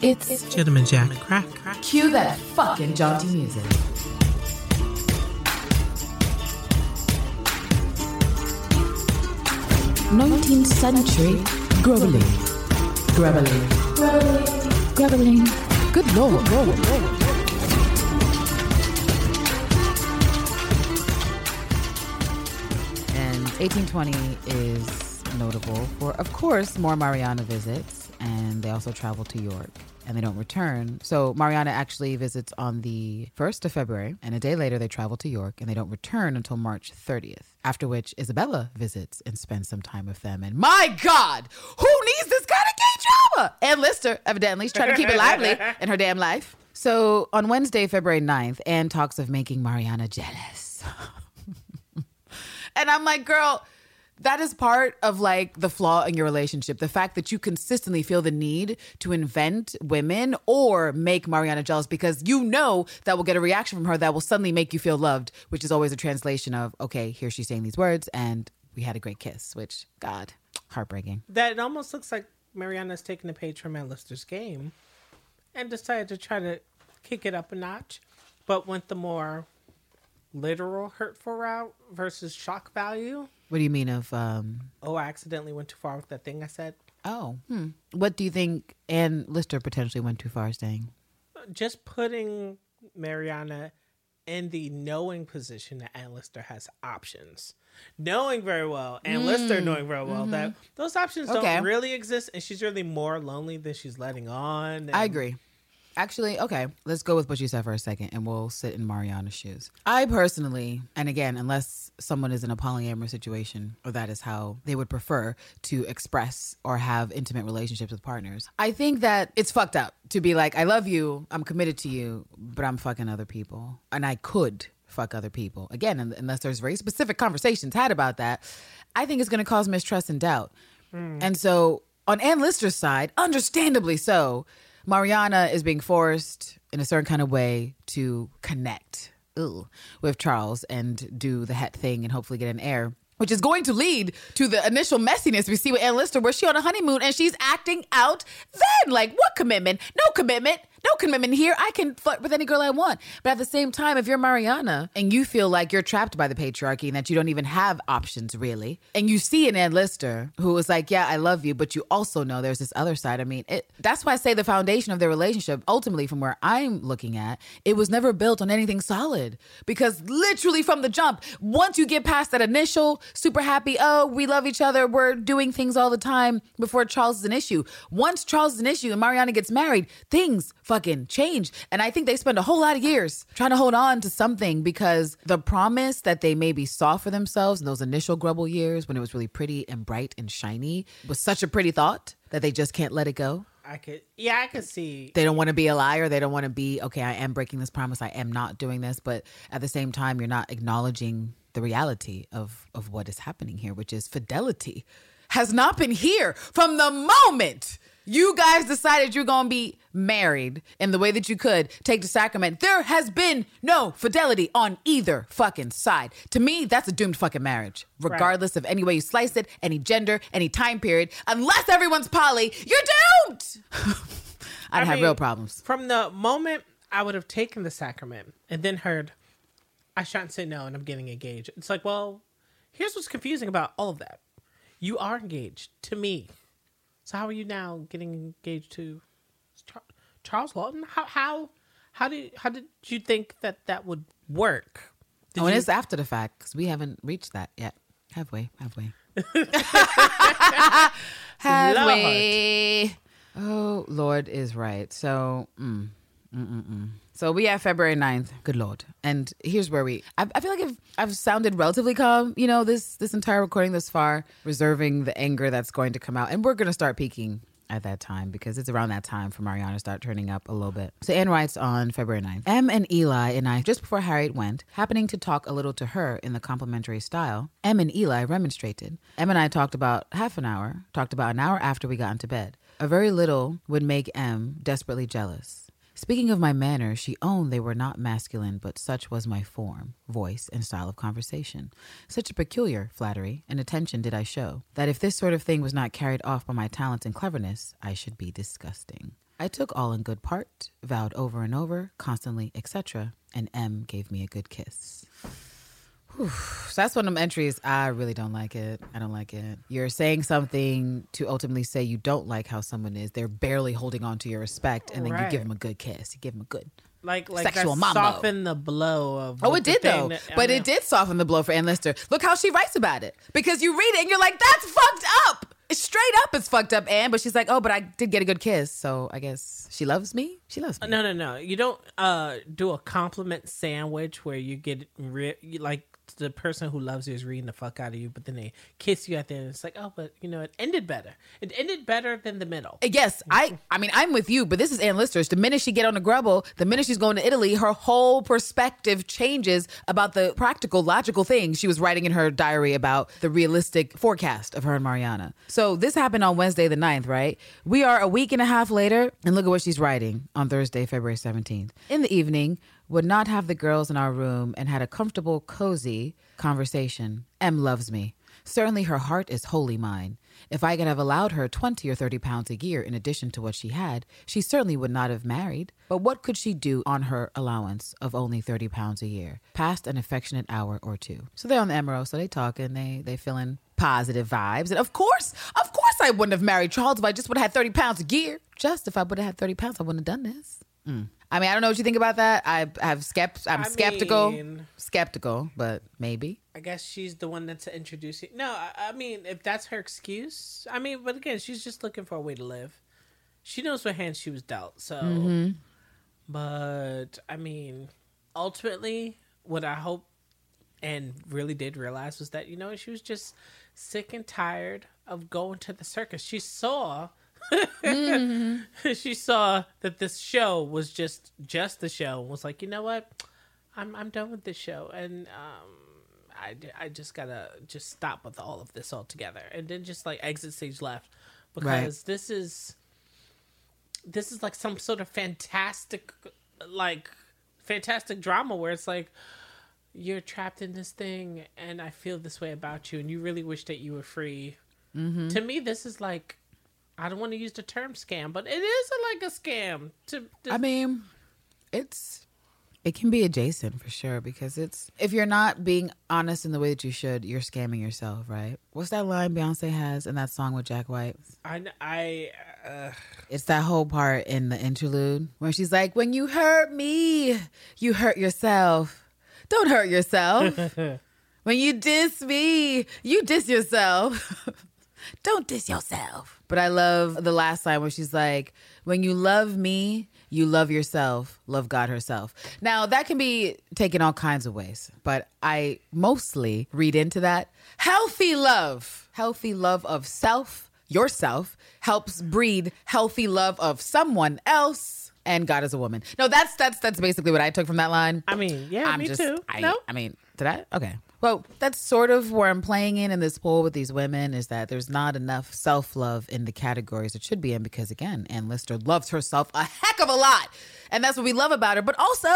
It's Gentleman Jack Crack. cue that fucking jaunty music. Nineteenth century grubbling, grubbling, grubbling, grubbling. Good lord. And 1820 is notable for, of course, more Mariana visits, and they also travel to York and they don't return. So Mariana actually visits on the 1st of February, and a day later they travel to York and they don't return until March 30th. After which Isabella visits and spends some time with them. And my God, who needs this kind of gay drama? And Lister, evidently, is trying to keep it lively in her damn life. So on Wednesday, February 9th, Anne talks of making Mariana jealous. And I'm like, girl, that is part of like the flaw in your relationship. The fact that you consistently feel the need to invent women or make Mariana jealous because you know that will get a reaction from her that will suddenly make you feel loved, which is always a translation of, okay, here she's saying these words and we had a great kiss, which, God, heartbreaking. That almost looks like Mariana's taking a page from Alistair's game and decided to try to kick it up a notch, but went the more literal hurtful route versus shock value. What do you mean of, um, Oh, I accidentally went too far with that thing I said. oh, hmm. What do you think Anne Lister potentially went too far saying? Just putting Mariana in the knowing position that Ann Lister has options. Knowing very well, and Lister knowing very well that those options Okay. don't really exist, and she's really more lonely than she's letting on. I agree. Actually, okay, let's go with what you said for a second and we'll sit in Mariana's shoes. I personally, and again, unless someone is in a polyamorous situation or that is how they would prefer to express or have intimate relationships with partners, I think that it's fucked up to be like, I love you, I'm committed to you, but I'm fucking other people. And I could fuck other people. Again, unless there's very specific conversations had about that, I think it's going to cause mistrust and doubt. Hmm. And so on Ann Lister's side, understandably so, Mariana is being forced in a certain kind of way to connect ooh, with Charles and do the het thing and hopefully get an heir. Which is going to lead to the initial messiness we see with Ann Lister, where she on a honeymoon and she's acting out then. Like, what commitment? No commitment. No commitment here. I can flirt with any girl I want. But at the same time, if you're Mariana and you feel like you're trapped by the patriarchy and that you don't even have options really, and you see an Ann Lister who is like, yeah, I love you, but you also know there's this other side. I mean, it, that's why I say the foundation of their relationship, ultimately, from where I'm looking at, it was never built on anything solid. Because literally from the jump, once you get past that initial super happy, oh, we love each other, we're doing things all the time before Charles is an issue. Once Charles is an issue and Mariana gets married, things fucking change. And I think they spend a whole lot of years trying to hold on to something because the promise that they maybe saw for themselves in those initial grubble years when it was really pretty and bright and shiny was such a pretty thought that they just can't let it go. I could, yeah, I could see. They don't want to be a liar. They don't want to be, okay, I am breaking this promise. I am not doing this. But at the same time, you're not acknowledging the reality of, of what is happening here, which is fidelity has not been here from the moment you guys decided you're going to be married in the way that you could take the sacrament. There has been no fidelity on either fucking side. To me, that's a doomed fucking marriage, regardless of any way you slice it, any gender, any time period. Unless everyone's poly, you're doomed. I'd I have mean, real problems. From the moment I would have taken the sacrament and then heard, I shan't say no and I'm getting engaged. It's like, well, here's what's confusing about all of that. You are engaged to me. So how are you now getting engaged to Char- Charles Lawton? How how how did how did you think that that would work? Did oh, and you- it's after the fact because we haven't reached that yet. Halfway, halfway. halfway. Oh, Lord is right. So, mm, mm, mm, mm. So we have February 9th. Good Lord. And here's where we, I, I feel like I've, I've sounded relatively calm, you know, this, this entire recording this far, reserving the anger that's going to come out. And we're going to start peaking at that time because it's around that time for Mariana to start turning up a little bit. So Anne writes on February 9th M and Eli and I, just before Harriet went, happening to talk a little to her in the complimentary style, M and Eli remonstrated. M and I talked about half an hour, talked about an hour after we got into bed. A very little would make M desperately jealous. Speaking of my manners, she owned they were not masculine, but such was my form, voice, and style of conversation. Such a peculiar flattery and attention did I show, that if this sort of thing was not carried off by my talents and cleverness, I should be disgusting. I took all in good part, vowed over and over, constantly, etc. And M gave me a good kiss. Whew. So that's one of them entries. I really don't like it. I don't like it. You're saying something to ultimately say you don't like how someone is. They're barely holding on to your respect, and then you give them a good kiss. You give them a good. Like like Sexual that mambo. softened the blow of. Oh, it did though. that- but it did soften the blow for Ann Lister. Look how she writes about it. Because you read it and you're like, that's fucked up. Straight up, it's fucked up, Anne. But she's like, oh, but I did get a good kiss. So I guess she loves me. She loves me. No, no, no. You don't uh do a compliment sandwich where you get you, like the person who loves you is reading the fuck out of you, but then they kiss you at the end. It's like, oh, but you know, it ended better. It ended better than the middle. Uh, yes, I. I mean, I'm with you, but this is Ann Lister's. The minute she get on the grubble, the minute she's going to Italy, her whole perspective changes about the practical, logical things she was writing in her diary about the realistic forecast of her and Mariana. So this happened on Wednesday the 9th, right? We are a week and a half later, and look at what she's writing on Thursday, February 17th. In the evening, would not have the girls in our room and had a comfortable, cozy conversation. M loves me. Certainly her heart is wholly mine. If I could have allowed her 20 or 30 pounds a year in addition to what she had, she certainly would not have married. But what could she do on her allowance of only 30 pounds a year? Past an affectionate hour or two. So they're on the Emerald, so they talking, they they feeling positive vibes. And of course, of course I wouldn't have married Charles if I just would have had 30 pounds a year. Just if I would have had 30 pounds, I wouldn't have done this. Mm. I mean, I don't know what you think about that. I have skept I'm I skeptical. mean- skeptical, but maybe. I guess she's the one that's introducing. No, I, I mean, if that's her excuse, I mean, but again, she's just looking for a way to live. She knows what hand she was dealt. So, Mm-hmm. but I mean, ultimately, what I hope and really did realize was that you know she was just sick and tired of going to the circus. She saw. she saw that this show was just just the show and was like, you know what, I'm I'm done with this show, and um, I, I just gotta just stop with all of this altogether, and then just like exit stage left because Right. this is this is like some sort of fantastic like fantastic drama where it's like you're trapped in this thing and I feel this way about you and you really wish that you were free. Mm-hmm. To me, this is like I don't want to use the term scam, but it is a, like a scam. To, to I mean, it's it can be adjacent for sure because it's if you're not being honest in the way that you should, you're scamming yourself, right? What's that line Beyonce has in that song with Jack White? I I uh, It's that whole part in the interlude where she's like, "When you hurt me, you hurt yourself. Don't hurt yourself. when you diss me, you diss yourself. Don't diss yourself." But I love the last line where she's like, "When you love me, you love yourself, love God herself." Now, that can be taken all kinds of ways, but I mostly read into that healthy love, healthy love of self yourself helps breed healthy love of someone else and God is a woman. No, that's that's that's basically what I took from that line. I mean, yeah, me too. I, No? I mean, did I? Okay. Well, that's sort of where I'm playing in in this poll with these women is that there's not enough self love in the categories it should be in because again, Ann Lister loves herself a heck of a lot, and that's what we love about her. But also,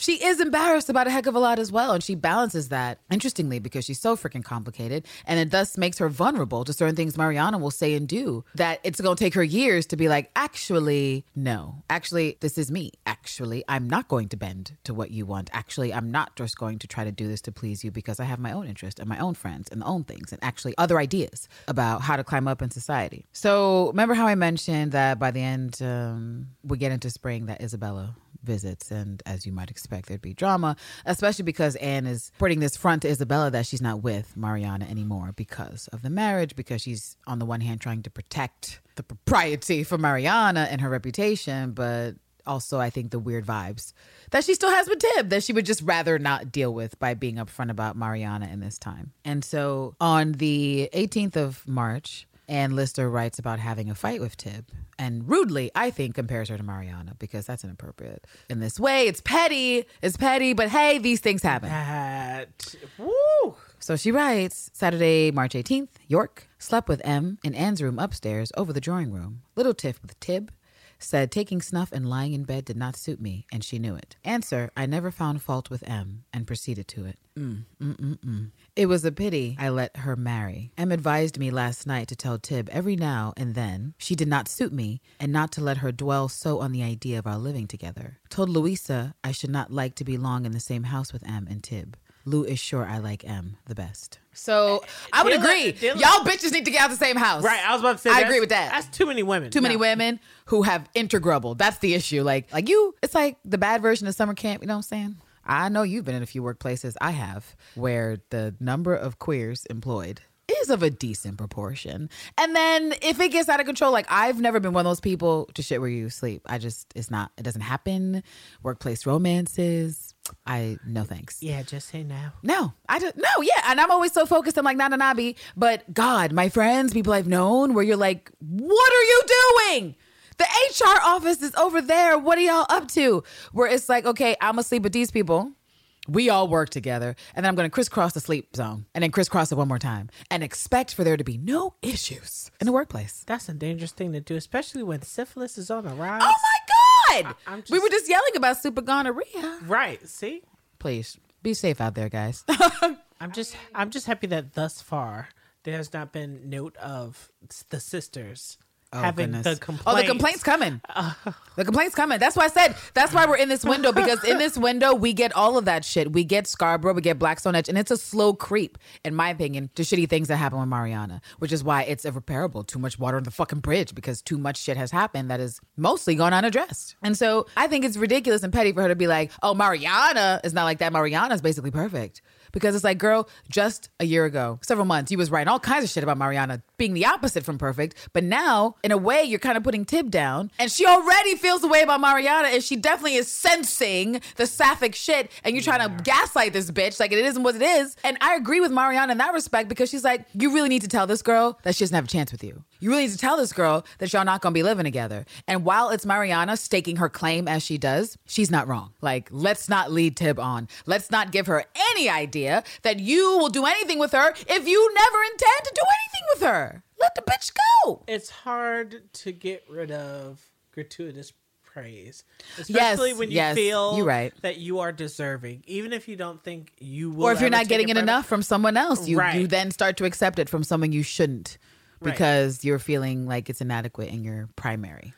she is embarrassed about a heck of a lot as well, and she balances that interestingly because she's so freaking complicated, and it thus makes her vulnerable to certain things Mariana will say and do that it's going to take her years to be like, actually, no, actually, this is me. Actually, I'm not going to bend to what you want. Actually, I'm not just going to try to do this to please you because I have my own interest and my own friends and own things and actually other ideas about how to climb up in society. So, remember how I mentioned that by the end, um, we get into spring that Isabella visits and as you might expect there'd be drama especially because anne is putting this front to isabella that she's not with mariana anymore because of the marriage because she's on the one hand trying to protect the propriety for mariana and her reputation but also i think the weird vibes that she still has with tib that she would just rather not deal with by being upfront about mariana in this time. And so on the 18th of march Ann Lister writes about having a fight with Tib and rudely, I think, compares her to Mariana because that's inappropriate in this way. It's petty. It's petty, but hey, these things happen. that woo. So she writes Saturday, March 18th, York, slept with M in Anne's room upstairs over the drawing room. Little tiff with Tib. Said taking snuff and lying in bed did not suit me, and she knew it. Answer I never found fault with M and proceeded to it. Mm, mm, mm, mm. It was a pity I let her marry. M advised me last night to tell Tib every now and then she did not suit me and not to let her dwell so on the idea of our living together. Told Louisa I should not like to be long in the same house with M and Tib. Lou is sure I like M the best. So I would Dylan- agree. Dylan- Y'all bitches need to get out the same house. Right. I was about to say. I agree with that. That's too many women. Too many women who have intergrubble. That's the issue. Like like you, it's like the bad version of summer camp. You know what I'm saying? I know you've been in a few workplaces. I have where the number of queers employed is of a decent proportion. And then if it gets out of control, like I've never been one of those people to shit where you sleep. I just it's not it doesn't happen. Workplace romances. I no thanks. Yeah. Just say no. No, I don't. No, yeah, and I'm always so focused. I'm like Nana Nabi, but God, my friends, people I've known, where you're like, what are you doing? The HR office is over there. What are y'all up to? Where it's like, okay, I'm gonna sleep with these people. We all work together, and then I'm gonna crisscross the sleep zone, and then crisscross it one more time, and expect for there to be no issues in the workplace. That's a dangerous thing to do, especially when syphilis is on the rise. Oh my God! I'm we were just yelling about super gonorrhea. Right. See. Please be safe out there, guys. I'm just I'm just happy that thus far there has not been note of the sisters Oh, having Oh, goodness. the complaints. Oh, the complaints coming. the complaints coming. That's why I said that's why we're in this window because in this window we get all of that shit. We get Scarborough, we get Blackstone Edge, and it's a slow creep, in my opinion, to shitty things that happen with Mariana, which is why it's irreparable. Too much water on the fucking bridge because too much shit has happened that is mostly gone unaddressed. And so I think it's ridiculous and petty for her to be like, "Oh, Mariana is not like that. Mariana is basically perfect." Because it's like, girl, just a year ago, several months, you was writing all kinds of shit about Mariana being the opposite from perfect. But now, in a way, you're kind of putting Tib down. And she already feels the way about Mariana, and she definitely is sensing the sapphic shit. And you're trying to gaslight this bitch like it isn't what it is. And I agree with Mariana in that respect because she's like, you really need to tell this girl that she doesn't have a chance with you. You really need to tell this girl that y'all not gonna be living together. And while it's Mariana staking her claim as she does, she's not wrong. Like, let's not lead Tib on. Let's not give her any idea that you will do anything with her if you never intend to do anything with her. Let the bitch go. It's hard to get rid of gratuitous praise, Yes, especially when you yes, feel you're right. that you are deserving, even if you don't think you will. Or if you're not getting it enough from someone else, you, Right. you then start to accept it from someone you shouldn't Right. because you're feeling like it's inadequate in your primary.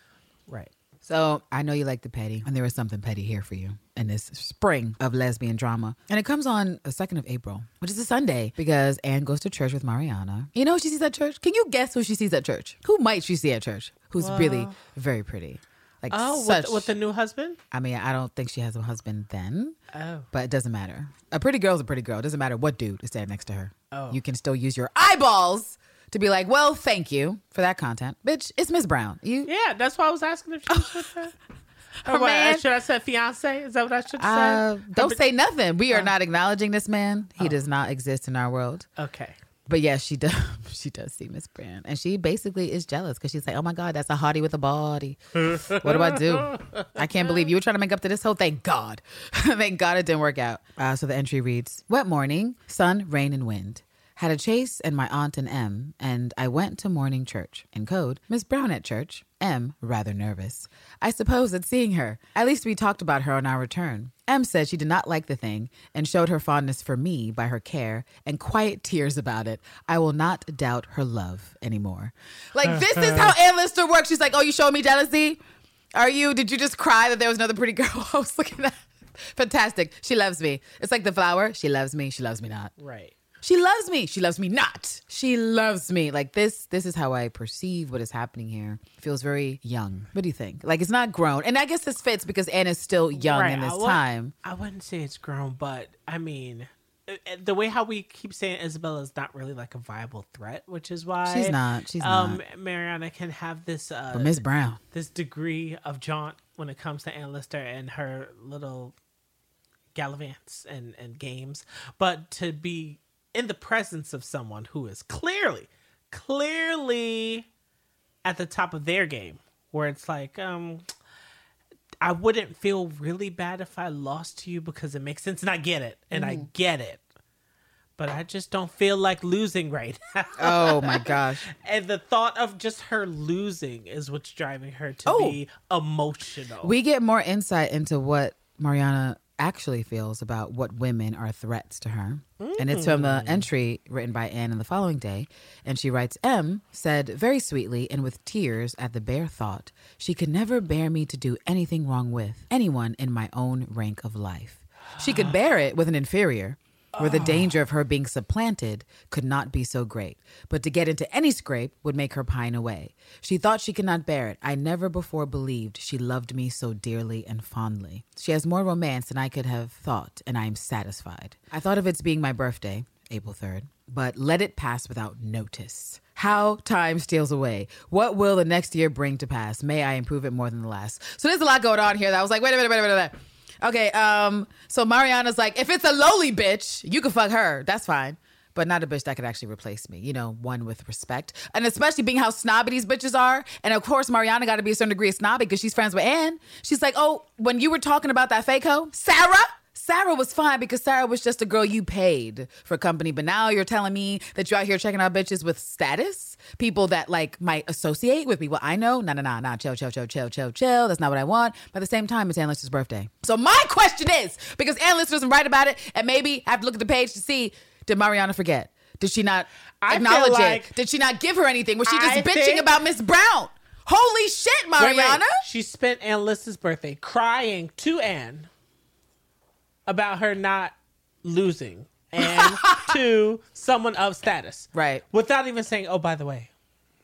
Right. So I know you like the petty, and there is something petty here for you in this spring of lesbian drama. And it comes on the 2nd of April, which is a Sunday, because Anne goes to church with Mariana. You know who she sees at church? Can you guess who she sees at church? Who might she see at church? Who's really very pretty? Like Oh, such. with, with the new husband. I mean, I don't think she has a husband then. Oh. But it doesn't matter. A pretty girl's a pretty girl. It doesn't matter what dude is standing next to her. Oh. You can still use your eyeballs to be like, well, thank you for that content. Bitch, it's Miss Brown. You Yeah, that's why I was asking if she was with her. Or what, man. should I say fiance? Is that what I should say? uh, don't say nothing. We are not acknowledging this man. He does not exist in our world. Okay. But yes, she does. She does see Miss Brown, and she basically is jealous because she's like, "Oh my god, that's a hottie with a body. what do I do? I can't believe you were trying to make up to this whole. Thank God, thank God it didn't work out." Uh, so the entry reads: "Wet morning, sun, rain, and wind." Had a chase and my aunt and M, and I went to morning church. In code, Miss Brown at church. M, rather nervous. I suppose at seeing her. At least we talked about her on our return. M said she did not like the thing and showed her fondness for me by her care and quiet tears about it. I will not doubt her love anymore. Like, this is how Ann Lister works. She's like, Oh, you showing me jealousy? Are you? Did you just cry that there was another pretty girl I was looking at? Fantastic. She loves me. It's like the flower. She loves me. She loves me not. Right. She loves me. She loves me not. She loves me. Like this this is how I perceive what is happening here. feels very young. What do you think? Like it's not grown. And I guess this fits because Anna's still young right. in this I time. I wouldn't say it's grown, but I mean, uh, uh, the way how we keep saying Isabella is not really like a viable threat, which is why She's not. She's um, not. Mariana can have this uh, Miss Brown. this degree of jaunt when it comes to Ann Lister and her little gallivants and, and games. But to be in the presence of someone who is clearly, clearly at the top of their game, where it's like, um, I wouldn't feel really bad if I lost to you because it makes sense and I get it. And I get it. but I just don't feel like losing right now. Oh my gosh. and the thought of just her losing is what's driving her to Oh. be emotional. We get more insight into what Mariana actually feels about what women are threats to her. And it's from the mm. entry written by Anne in the following day. And she writes M said very sweetly and with tears at the bare thought she could never bear me to do anything wrong with anyone in my own rank of life. She could bear it with an inferior, where the danger of her being supplanted could not be so great. But to get into any scrape would make her pine away. She thought she could not bear it. I never before believed she loved me so dearly and fondly. She has more romance than I could have thought, and I am satisfied. I thought of its being my birthday, April 3rd, but let it pass without notice. How time steals away. What will the next year bring to pass? May I improve it more than the last? So there's a lot going on here that I was like, wait a minute, wait a minute, wait a minute. Okay, um, so Mariana's like, if it's a lowly bitch, you can fuck her. That's fine. But not a bitch that could actually replace me. You know, one with respect. And especially being how snobby these bitches are. And of course, Mariana got to be a certain degree of snobby because she's friends with Anne. She's like, oh, when you were talking about that fake hoe, Sarah? Sarah was fine because Sarah was just a girl you paid for company. But now you're telling me that you're out here checking out bitches with status? People that like might associate with people I know? No, no, no, no. Chill, chill, chill, chill, chill, chill. That's not what I want. But at the same time, it's Ann Lister's birthday. So my question is, because Ann Lister doesn't write about it, and maybe I have to look at the page to see, did Mariana forget? Did she not acknowledge like- it? Did she not give her anything? Was she just I bitching think- about Miss Brown? Holy shit, Wait, wait. Mariana. She spent Ann Lister's birthday crying to Anne about her not losing and to someone of status. Right. Without even saying, oh, by the way,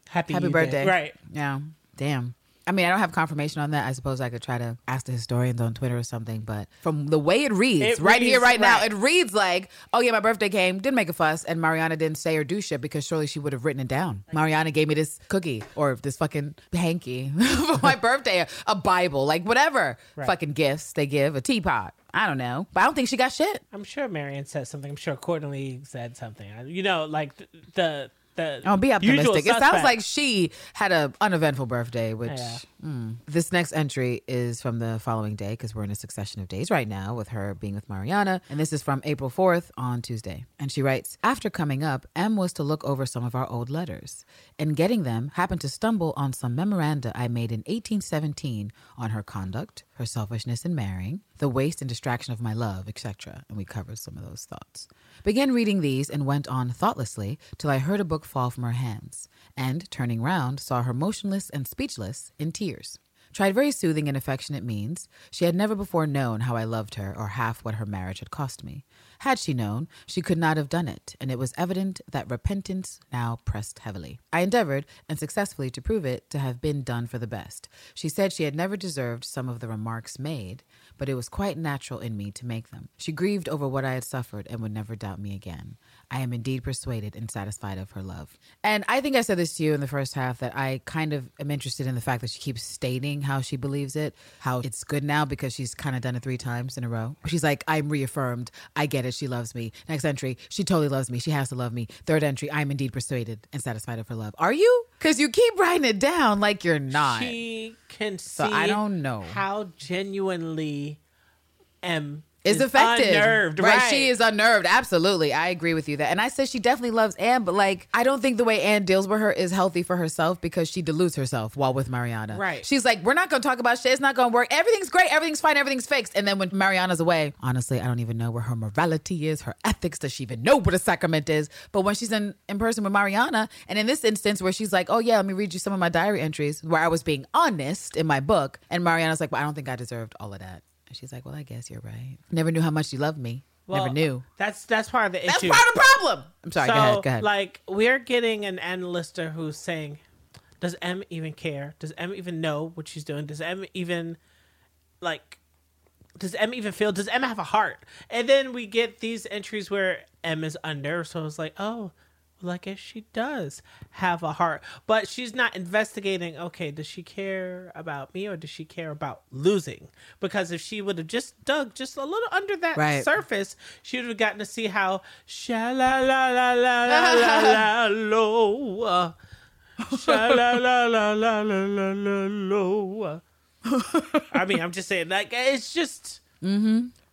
happy, Happy you did." birthday. Right. Yeah. Damn. I mean, I don't have confirmation on that. I suppose I could try to ask the historians on Twitter or something. But from the way it reads, It right here, reads- right, now, it reads like, oh, yeah, my birthday came, didn't make a fuss, and Mariana didn't say or do shit because surely she would have written it down. Mariana gave me this cookie or this fucking hanky for my birthday, a Bible, like whatever Right. fucking gifts they give, a teapot. I don't know. But I don't think she got shit. I'm sure Marion said something. I'm sure Courtney said something. You know, like the the. Oh, be optimistic. It sounds like she had a uneventful birthday, which Yeah. mm. this next entry is from the following day because we're in a succession of days right now with her being with Mariana, and this is from April fourth on Tuesday. And she writes, after coming up, M was to look over some of our old letters, and getting them, happened to stumble on some memoranda I made in 1817 on her conduct, her selfishness in marrying, the waste and distraction of my love, etc. And we covered some of those thoughts. Began reading these and went on thoughtlessly till I heard a book fall from her hands, and turning round, saw her motionless and speechless in tears. Tried very soothing and affectionate means. She had never before known how I loved her or half what her marriage had cost me. Had she known, she could not have done it, and it was evident that repentance now pressed heavily. I endeavored, and successfully, to prove it to have been done for the best. She said she had never deserved some of the remarks made, but it was quite natural in me to make them. She grieved over what I had suffered and would never doubt me again. I am indeed persuaded and satisfied of her love. And I think I said this to you in the first half that I kind of am interested in the fact that she keeps stating how she believes it, how it's good now because she's kind of done it three times in a row. She's like, I'm reaffirmed. I get it. She loves me. Next entry, she totally loves me. She has to love me. Third entry, I'm indeed persuaded and satisfied of her love. Are you? Because you keep writing it down like you're not. she can see. So I don't know. how genuinely M is affected. unnerved. right. Right. She is unnerved. Absolutely. I agree with you that. And I said she definitely loves Anne, but like I don't think the way Anne deals with her is healthy for herself because she deludes herself while with Mariana. Right. She's like, we're not gonna talk about shit. It's not gonna work. Everything's great, everything's fine, everything's fixed. And then when Mariana's away, honestly, I don't even know where her morality is, her ethics. Does she even know what a sacrament is? But when she's in, in person with Mariana, and in this instance where she's like, Oh yeah, let me read you some of my diary entries where I was being honest in my book, and Mariana's like, Well, I don't think I deserved all of that. And she's like, Well, I guess you're right. Never knew how much you loved me. Never knew. That's that's part of the issue. That's issue. part of the problem. I'm sorry. so, go ahead. Go ahead. like, we're getting an Ann Lister who's saying, "Does M even care? Does M even know what she's doing? Does M even like?" Does M even feel? Does M have a heart? And then we get these entries where M is under, So it's like, oh, well, I guess she does have a heart, but she's not investigating. Okay, does she care about me or does she care about losing? Because if she would have just dug just a little under that Right. surface, she would have gotten to see how sha la la la la la la la lo. uh, Sha la la la la la la la lo. uh. I mean, I'm just saying, like, it's just,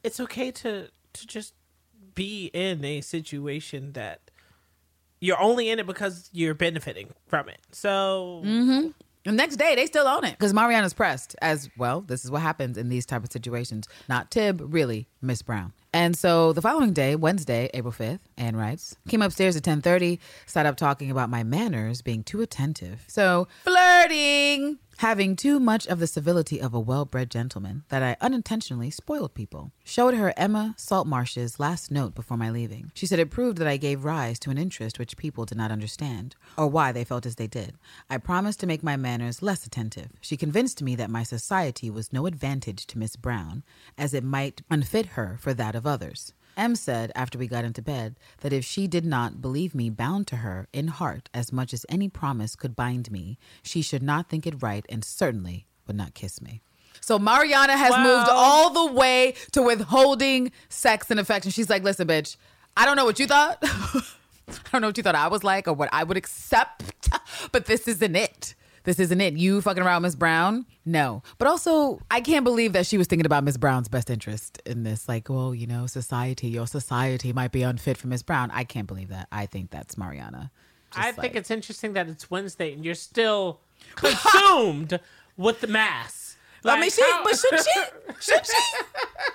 it's okay to to just be in a situation that you're only in it because you're benefiting from it. So mm-hmm. The next day, they still own it because Mariana's pressed as well. This is what happens in these type of situations. Not Tib, really, Miss Brown. And so the following day, Wednesday, April 5th, Anne writes, came upstairs at 1030, sat up talking about my manners being too attentive. So flirting, having too much of the civility of a well-bred gentleman that I unintentionally spoiled people. Showed her Emma Saltmarshe's last note before my leaving. She said it proved that I gave rise to an interest which people did not understand, or why they felt as they did. I promised to make my manners less attentive. She convinced me that my society was no advantage to Miss Brown, as it might unfit her for that of others. M said after we got into bed that if she did not believe me bound to her in heart as much as any promise could bind me, she should not think it right and certainly would not kiss me. So Mariana has Wow. moved all the way to withholding sex and affection. She's like, listen, bitch, I don't know what you thought. I don't know what you thought I was like or what I would accept, but this isn't it. This isn't it. You fucking around Miss Brown? No. But also, I can't believe that she was thinking about Miss Brown's best interest in this. Like, well, you know, society, your society might be unfit for Miss Brown. I can't believe that. I think that's Mariana. I Just think it's interesting that it's Wednesday and you're still consumed with the mass. I mean, she, how- but should she? Should she?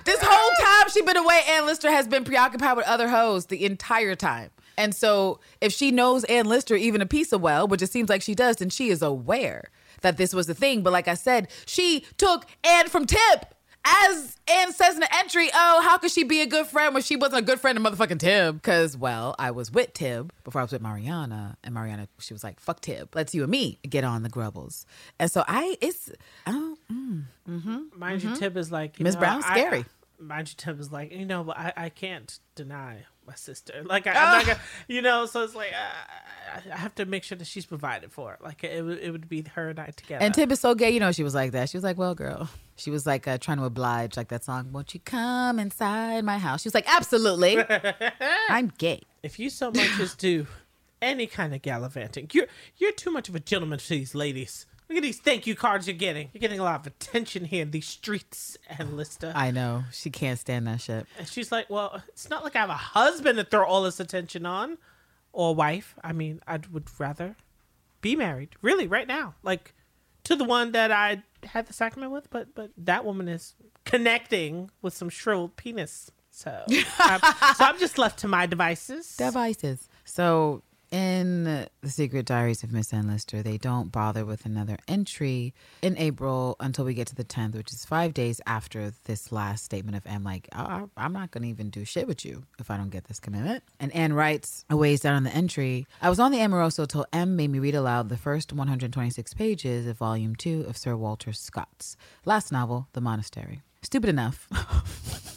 This whole time she been away, Ann Lister has been preoccupied with other hoes the entire time. And so, if she knows Ann Lister even a piece of well, which it seems like she does, then she is aware that this was the thing. But like I said, she took Ann from Tib. As Ann says in the entry, oh, how could she be a good friend when she wasn't a good friend of motherfucking Tib? Because, well, I was with Tib before I was with Mariana, and Mariana, she was like, fuck Tib. Let's you and me get on the grubbles. And so I, it's, I don't, mm, mm-hmm, mind you, mm-hmm. Tib is like Miss know, Brown's I- scary. mind you, Tib is like you know, but I, I can't deny my sister. Like I, I'm not gonna, you know, so it's like uh, I- I have to make sure that she's provided for. Like it would it would be her and I together. And Tib is so gay, you know, she was like that. She was like, well, girl. She was like uh, trying to oblige, like that song, Won't You Come Inside My House? She was like, absolutely. I'm gay. if you so much as do any kind of gallivanting, you're you're too much of a gentleman for these ladies. Look at these thank you cards you're getting. You're getting a lot of attention here in these streets Ann Lister. I know. She can't stand that shit. And she's like, Well, it's not like I have a husband to throw all this attention on. Or wife. I mean, I would rather be married. Really, right now. Like to the one that I had the sacrament with, but but that woman is connecting with some shriveled penis. So I'm, so I'm just left to my devices. Devices. So in the Secret Diaries of Miss Ann Lister, they don't bother with another entry in April until we get to the 10th, which is five days after this last statement of M. Like, I, I'm not going to even do shit with you if I don't get this commitment. And Anne writes a ways down on the entry I was on the Amoroso till M made me read aloud the first 126 pages of Volume 2 of Sir Walter Scott's last novel, The Monastery. Stupid enough.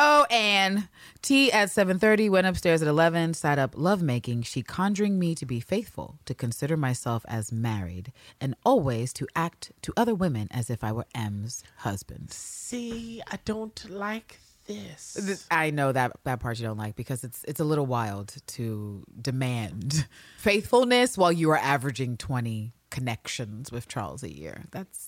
Oh, Anne. Tea at 7.30, went upstairs at 11, sat up lovemaking, she conjuring me to be faithful, to consider myself as married, and always to act to other women as if I were M's husband. See, I don't like this. Th- I know that that part you don't like because it's it's a little wild to demand faithfulness while you are averaging 20 connections with Charles a year. That's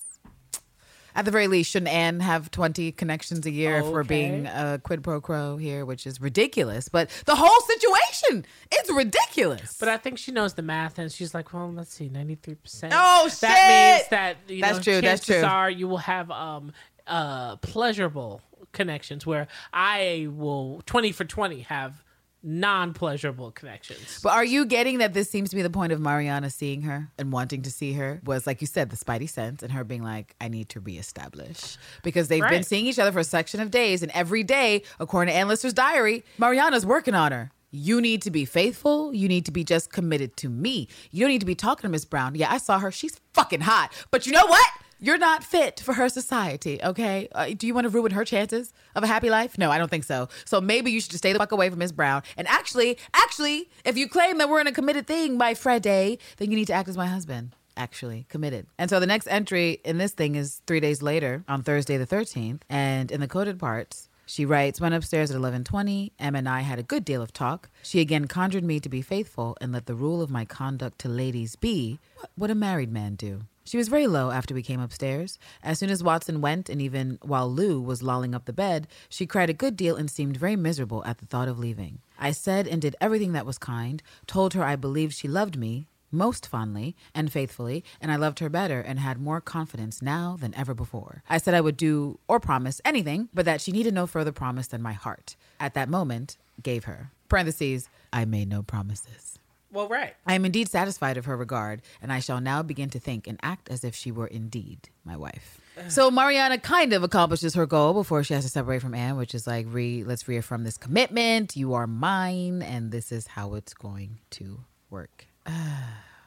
at the very least, shouldn't Anne have 20 connections a year if we're being a quid pro quo here, which is ridiculous. But the whole situation, it's ridiculous. But I think she knows the math, and she's like, "Well, let's see, ninety three percent. Oh, shit. That means that you That's know, true, that's chances true. Are you will have um uh pleasurable connections where I will twenty for twenty have non pleasurable connections. But are you getting that this seems to be the point of Mariana seeing her and wanting to see her was like you said the spidey sense and her being like I need to reestablish because they've been seeing each other for a section of days and every day according to Ann Lister's diary Mariana's working on her. You need to be faithful. You need to be just committed to me. You don't need to be talking to Miss Brown. Yeah, I saw her. She's fucking hot. But you know what? You're not fit for her society, okay? Uh, do you want to ruin her chances of a happy life? No, I don't think so. So maybe you should just stay the fuck away from Miss Brown. And actually, actually, if you claim that we're in a committed thing by Friday, then you need to act as my husband. Actually, committed. And so the next entry in this thing is three days later on Thursday the 13th. And in the coded parts, she writes, went upstairs at 11:20. Em and I had a good deal of talk. She again conjured me to be faithful and let the rule of my conduct to ladies be what a married man do. She was very low after we came upstairs. As soon as Watson went, and even while Lou was lolling up the bed, she cried a good deal and seemed very miserable at the thought of leaving. I said and did everything that was kind, told her I believed she loved me most fondly and faithfully, and I loved her better and had more confidence now than ever before. I said I would do or promise anything, but that she needed no further promise than my heart. At that moment, gave her. Parentheses, I made no promises. Well, right. I am indeed satisfied of her regard, and I shall now begin to think and act as if she were indeed my wife. So Mariana kind of accomplishes her goal before she has to separate from Anne, which is like, re, let's reaffirm this commitment. You are mine, and this is how it's going to work.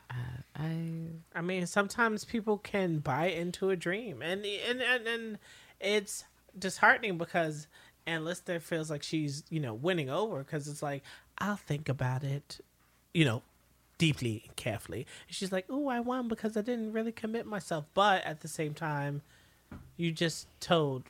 Uh, I I mean, sometimes people can buy into a dream, and and and, and it's disheartening because Ann Lister feels like she's you know winning over because it's like I'll think about it, you know, deeply and carefully. And she's like, "Oh, I won because I didn't really commit myself," but at the same time, you just told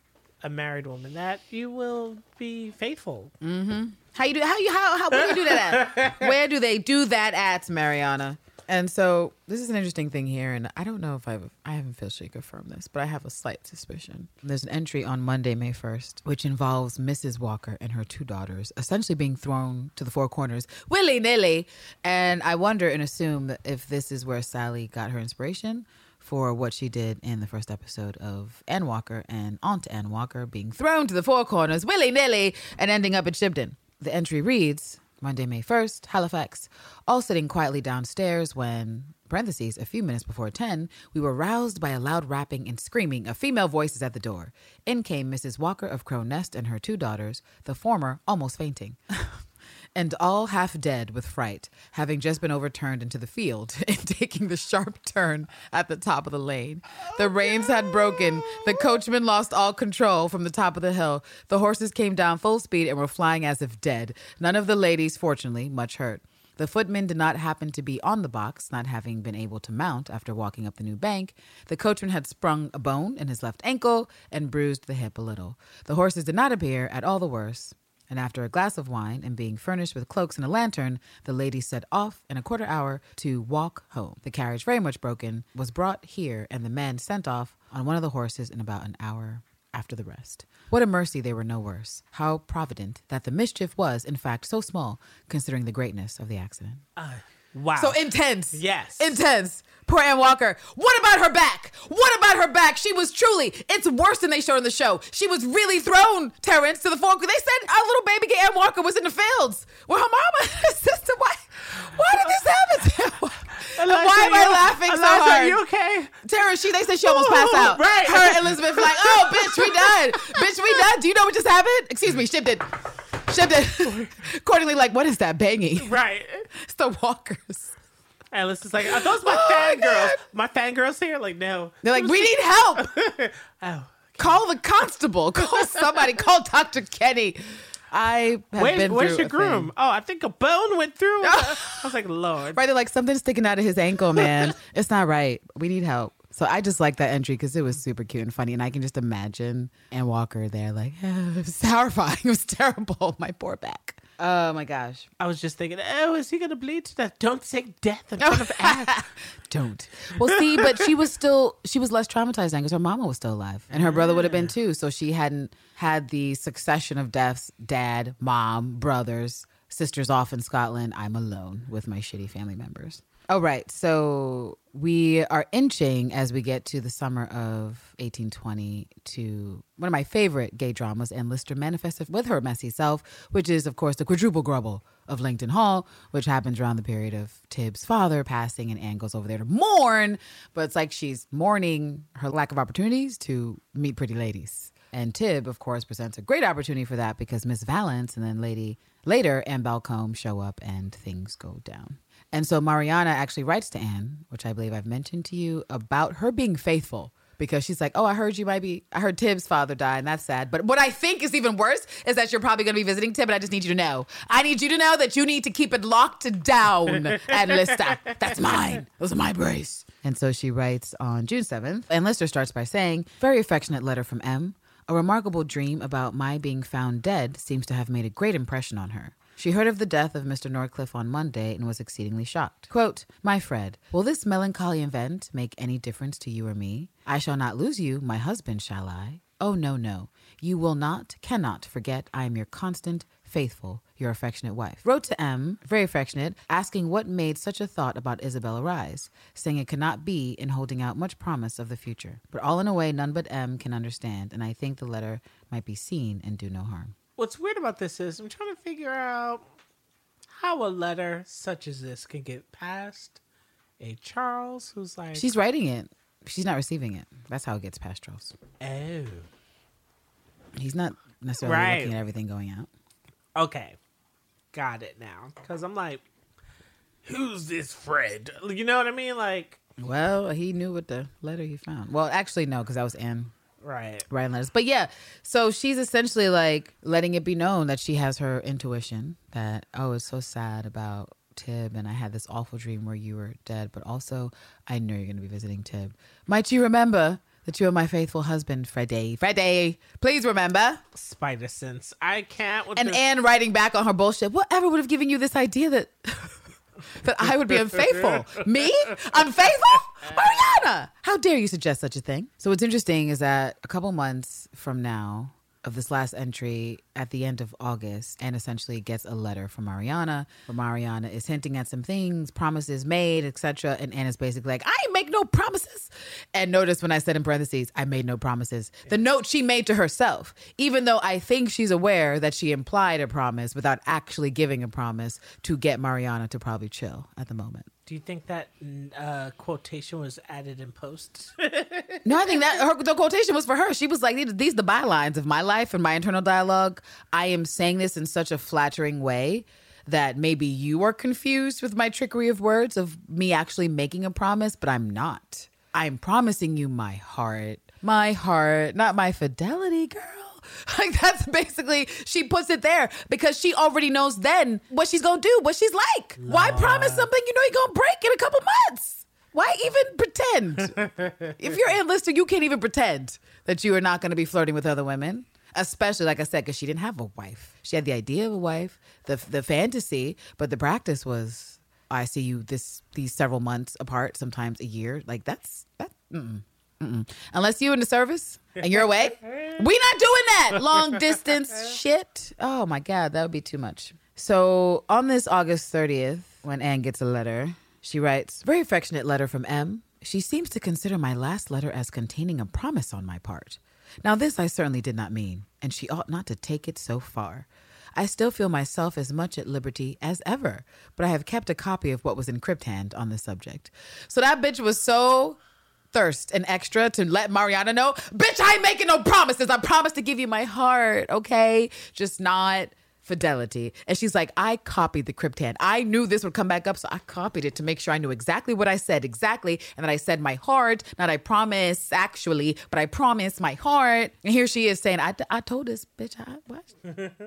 a married woman that you will be faithful. Mm-hmm. How you do? How you? How? How? Where do you do that at? Where do they do that at, Mariana? And so this is an interesting thing here, and I don't know if I've I haven't officially confirmed this, but I have a slight suspicion. There's an entry on Monday, May first, which involves Mrs. Walker and her two daughters essentially being thrown to the four corners willy nilly, and I wonder and assume if this is where Sally got her inspiration for what she did in the first episode of Ann Walker and Aunt Ann Walker being thrown to the four corners willy nilly and ending up at Shibden. The entry reads Monday, May 1st, Halifax, all sitting quietly downstairs when, parentheses, a few minutes before 10, we were roused by a loud rapping and screaming of female voices at the door. In came Mrs. Walker of Crow Nest and her two daughters, the former almost fainting. and all half dead with fright, having just been overturned into the field and taking the sharp turn at the top of the lane. The oh, reins had broken. The coachman lost all control from the top of the hill. The horses came down full speed and were flying as if dead. None of the ladies, fortunately, much hurt. The footman did not happen to be on the box, not having been able to mount after walking up the new bank. The coachman had sprung a bone in his left ankle and bruised the hip a little. The horses did not appear at all the worse. And after a glass of wine and being furnished with cloaks and a lantern, the ladies set off in a quarter hour to walk home. The carriage, very much broken, was brought here, and the men sent off on one of the horses in about an hour after the rest. What a mercy they were no worse. How provident that the mischief was, in fact, so small, considering the greatness of the accident. Uh, wow. So intense. Yes. Intense. Poor Ann Walker. What about her back? What about back? She was truly, it's worse than they showed in the show. She was really thrown, Terrence, to the fork. They said our little baby Ann Walker was in the fields with her mama her sister. Why, why did this happen to Ann why am I laughing so hard? Are you okay? Terrence, she they said she almost passed out. Right. Her and Elizabeth like, oh bitch, we done. bitch, we done. Do you know what just happened? Excuse me, shipped it. Shipped it. Accordingly, like, what is that banging? Right. It's the walkers. And is like, are those my Oh my fangirls? God. My fangirls here? Like, no. They're like, we need help. Oh. Call the constable. Call somebody. Call Dr. Kenny. I have Wait, been where's your groom? thing. Oh, I think a bone went through. I was like, Lord. Right, they're like something's sticking out of his ankle, man. it's not right. We need help. So I just like that entry because it was super cute and funny, and I can just imagine Ann Walker there, like oh, it was horrifying. It was terrible. My poor back. Oh my gosh. I was just thinking, oh, is he going to bleed to death? Don't say death in front of. Don't. Well, see, but she was still she was less traumatized then because her mama was still alive, and her brother would have been too. So she hadn't had the succession of deaths: dad, mom, brothers, sisters off in Scotland. I'm alone with my shitty family members. Oh, right. So we are inching as we get to the summer of 1820 to one of my favorite gay dramas, and Lister manifested with her messy self, which is, of course, the quadruple grubble of Langton Hall, which happens around the period of Tib's father passing, and Anne goes over there to mourn, but it's like she's mourning her lack of opportunities to meet pretty ladies. And Tib, of course, presents a great opportunity for that because Miss Vallance and then Lady later Anne Belcombe show up and things go down. And so Mariana actually writes to Anne, which I believe I've mentioned to you, about her being faithful because she's like, Oh, I heard you might be, I heard Tib's father died, and that's sad. But what I think is even worse is that you're probably going to be visiting Tib, and I just need you to know. I need you to know that you need to keep it locked down at Lister. That's mine. Those are my brace. And so she writes on June 7th, and Lister starts by saying, Very affectionate letter from M. A remarkable dream about my being found dead seems to have made a great impression on her. She heard of the death of Mr. Norcliffe on Monday and was exceedingly shocked. Quote, My Fred, will this melancholy event make any difference to you or me? I shall not lose you, my husband, shall I? Oh, no, no. You will not, cannot forget I am your constant, faithful, your affectionate wife. Wrote to M, very affectionate, asking what made such a thought about Isabel arise, saying it could not be in holding out much promise of the future. But all in a way none but M can understand, and I think the letter might be seen and do no harm. What's weird about this is I'm trying to figure out how a letter such as this can get past a Charles who's like, She's writing it. She's not receiving it. That's how it gets past Charles. oh, He's not necessarily Right. looking at everything going out. okay, got it now. Because I'm like, who's this Fred? You know what I mean? Like, Well, he knew what the letter he found. Well, actually, no, because that was Anne right. writing letters. But yeah, so she's essentially like letting it be known that she has her intuition that, oh, it's so sad about Tib, and I had this awful dream where you were dead, but also I know you're going to be visiting Tib. Might you remember that you are my faithful husband, Freddie? Freddie, please remember. Spider sense. I can't. With And this- Anne writing back on her bullshit. Whatever would have given you this idea that that I would be unfaithful? Me? Unfaithful? Mariana! How dare you suggest such a thing? So what's interesting is that a couple months from now of this last entry at the end of August, and essentially gets a letter from Mariana where Mariana is hinting at some things, promises made, etc. And Anna's basically like, I ain't make no promises. And notice when I said in parentheses, I made no promises. The note she made to herself, even though I think she's aware that she implied a promise without actually giving a promise to get Mariana to probably chill at the moment. Do you think that uh, quotation was added in post? No, I think that her, the quotation was for her. She was like, "These these the bylines of my life and my internal dialogue. I am saying this in such a flattering way that maybe you are confused with my trickery of words of me actually making a promise, but I'm not. I'm promising you my heart, my heart, not my fidelity, girl." Like that's basically she puts it there because she already knows then what she's gonna do, what she's like. Why promise something you know you're gonna break in a couple months? Why even pretend? if you're enlisted, you can't even pretend that you are not to be flirting with other women. Especially, like I said, because she didn't have a wife. She had the idea of a wife, the the fantasy, but the practice was, I see you this these several months apart, sometimes a year. Like that's that. Mm-mm, mm-mm. Unless you in the service and you're away, we not doing that long distance shit. Oh my god, that would be too much. So on this August 30th, when Anne gets a letter, she writes, Very affectionate letter from M. She seems to consider my last letter as containing a promise on my part. Now, this I certainly did not mean, and she ought not to take it so far. I still feel myself as much at liberty as ever, but I have kept a copy of what was in Crypt Hand on the subject. So that bitch was so thirst and extra to let Mariana know, bitch, I ain't making no promises. I promise to give you my heart, okay? Just not fidelity. And she's like, I copied the crypt hand. I knew this would come back up, so I copied it to make sure I knew exactly what I said exactly, and that I said my heart, not I promise actually, but I promise my heart. And here she is saying, I, I told this bitch, I what?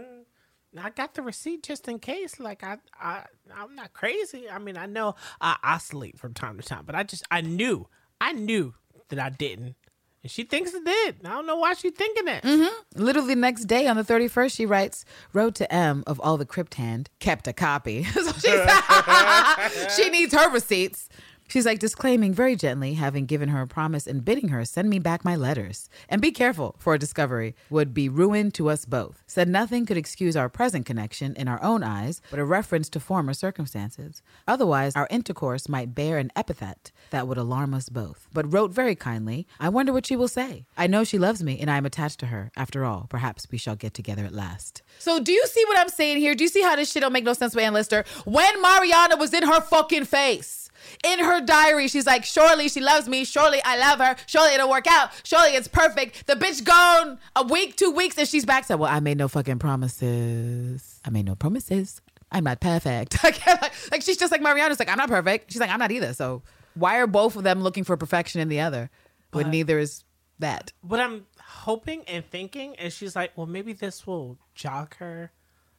I got the receipt just in case. Like I, I, I'm not crazy. I mean, I know I oscillate from time to time, but I just, I knew, I knew that I didn't, and she thinks it did. I don't know why she's thinking it. Mm-hmm. Literally the next day on the 31st, she writes, wrote to M of all the crypt hand, kept a copy. so she needs her receipts. She's like disclaiming very gently, having given her a promise and bidding her send me back my letters. And be careful, for a discovery would be ruin to us both. Said nothing could excuse our present connection in our own eyes, but a reference to former circumstances. Otherwise, our intercourse might bear an epithet that would alarm us both. But wrote very kindly, I wonder what she will say. I know she loves me and I am attached to her. After all, perhaps we shall get together at last. So do you see what I'm saying here? Do you see how this shit don't make no sense with Ann Lister? When Mariana was in her fucking face. In her diary, she's like, Surely she loves me. Surely I love her. Surely it'll work out. Surely it's perfect. The bitch gone a week, two weeks, and she's back. Said, Well, I made no fucking promises. I made no promises. I'm not perfect. like, like she's just like Mariana's like, I'm not perfect. She's like, I'm not either. So why are both of them looking for perfection in the other when neither is that? What I'm hoping and thinking is she's like, well, maybe this will jog her,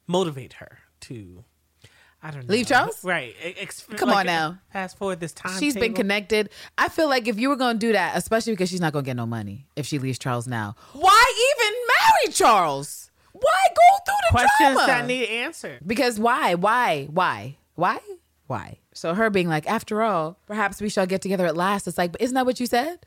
motivate her to, I don't know, Leave Charles? Right. Ex- Come on now. Fast forward this time. She's been connected. I feel like if you were going to do that, especially because she's not going to get no money if she leaves Charles now, why even marry Charles? Why go through the Questions drama. that need answered. Because why? Why? Why? Why? Why? So her being like, after all, perhaps we shall get together at last. It's like, but isn't that what you said?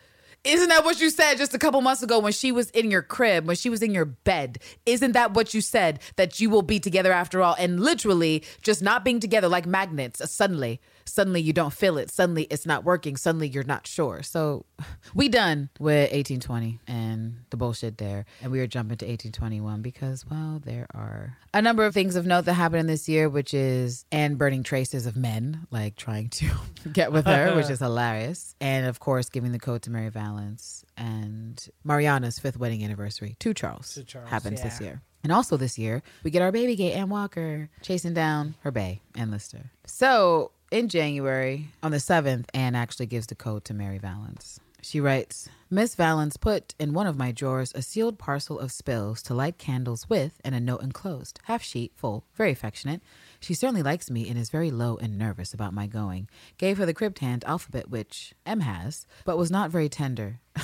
Isn't that what you said just a couple months ago when she was in your crib, when she was in your bed? Isn't that what you said that you will be together after all? And literally just not being together like magnets, suddenly, suddenly you don't feel it. Suddenly it's not working. Suddenly you're not sure. So we done with 1820 and the bullshit there. And we are jumping to 1821 because, well, there are a number of things of note that happened in this year, which is Anne burning traces of men, like trying to get with her, which is hilarious. And of course, giving the code to Mary Vallance and Mariana's fifth wedding anniversary to Charles, To Charles, happens this year. And also this year, we get our baby gate Ann Walker chasing down her bay, Ann Lister. So in January, on the 7th, Anne actually gives the code to Mary Vallance. She writes Miss Vallance put in one of my drawers a sealed parcel of spills to light candles with and a note enclosed, half sheet, full, very affectionate. She certainly likes me and is very low and nervous about my going. Gave her the crypt hand alphabet, which M has, but was not very tender.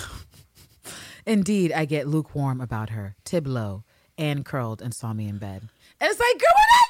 Indeed, I get lukewarm about her. Tib low. Anne curled and saw me in bed. And it's like, girl, what?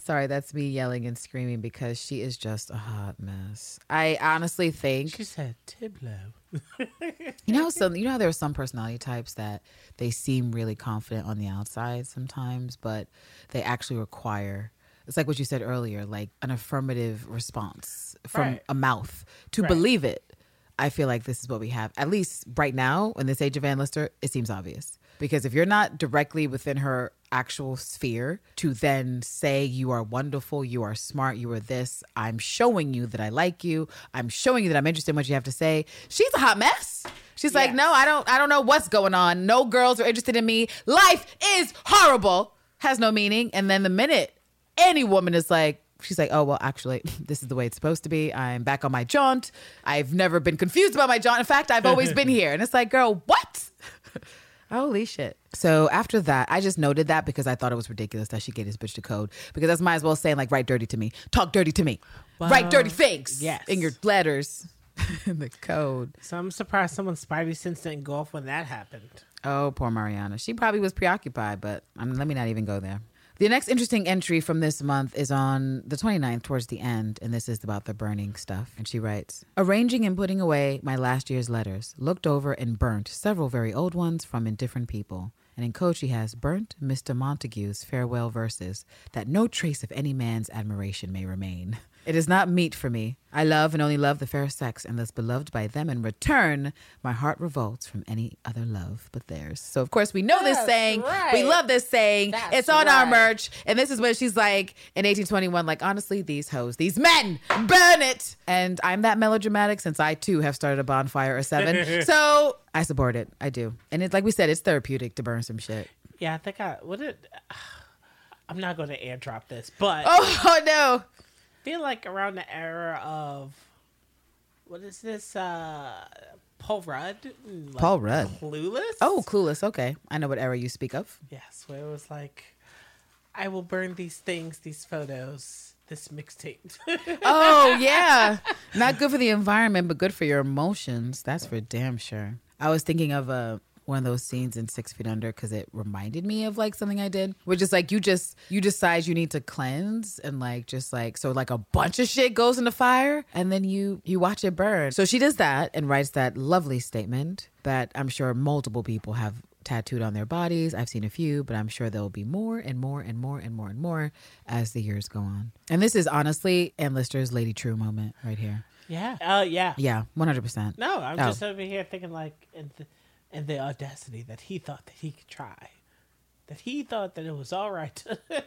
What's it gonna Sorry, that's me yelling and screaming because she is just a hot mess. I honestly think She said Tiblo. you know some you know how there are some personality types that they seem really confident on the outside sometimes, but they actually require it's like what you said earlier, like an affirmative response from Right. a mouth to Right. believe it. I feel like this is what we have. At least right now, in this age of Ann Lister, it seems obvious. Because if you're not directly within her actual sphere to then say you are wonderful, you are smart, you are this, I'm showing you that I like you, I'm showing you that I'm interested in what you have to say. She's a hot mess. She's like, no, I don't I don't know what's going on. No girls are interested in me. Life is horrible. Has no meaning. And then the minute any woman is like, she's like, oh, well, actually, this is the way it's supposed to be. I'm back on my jaunt. I've never been confused about my jaunt. In fact, I've always been here. And it's like, girl, what? Holy shit. So after that, I just noted that because I thought it was ridiculous that she gave this bitch the code. Because that's might as well saying like write dirty to me. Talk dirty to me. write dirty things yes. in your letters. In the code. So I'm surprised someone's spidey sense didn't go off when that happened. Oh, poor Mariana. She probably was preoccupied, but um, let me not even go there. The next interesting entry from this month is on the 29th, towards the end, and this is about the burning stuff. And she writes Arranging and putting away my last year's letters, looked over and burnt several very old ones from indifferent people. And in code, she has burnt Mr. Montague's farewell verses, that no trace of any man's admiration may remain. It is not meet for me. I love and only love the fair sex, and thus beloved by them in return, my heart revolts from any other love but theirs. So, of course, we know this saying. right. We love this saying. That's it's on our merch. And this is when she's like in 1821, like, honestly, these hoes, these men, burn it. And I'm that melodramatic since I too have started a bonfire or seven. so I support it. I do. And it's like we said, it's therapeutic to burn some shit. Yeah, I think I what did. I'm not going to airdrop this, but Oh, no. Feel like around the era of what is this? uh Paul Rudd. Like, Paul Rudd. Clueless. Oh, clueless. Okay. I know what era you speak of. yes, where it was like, I will burn these things, these photos, this mixtape. Oh yeah, not good for the environment, but good for your emotions. That's for damn sure. I was thinking of uh, one of those scenes in Six Feet Under because it reminded me of like something I did, which is like you just you decide you need to cleanse and like just like so like a bunch of shit goes in the fire and then you you watch it burn. So she does that and writes that lovely statement that I'm sure multiple people have tattooed on their bodies. I've seen a few, but I'm sure there will be more and more and more and more and more as the years go on. And this is honestly Ann Lister's Lady True moment right here. yeah. Oh yeah. Yeah, 100%. No, I'm Oh. just over here thinking like, and the, and the audacity that he thought that he could try, that he thought that it was all right.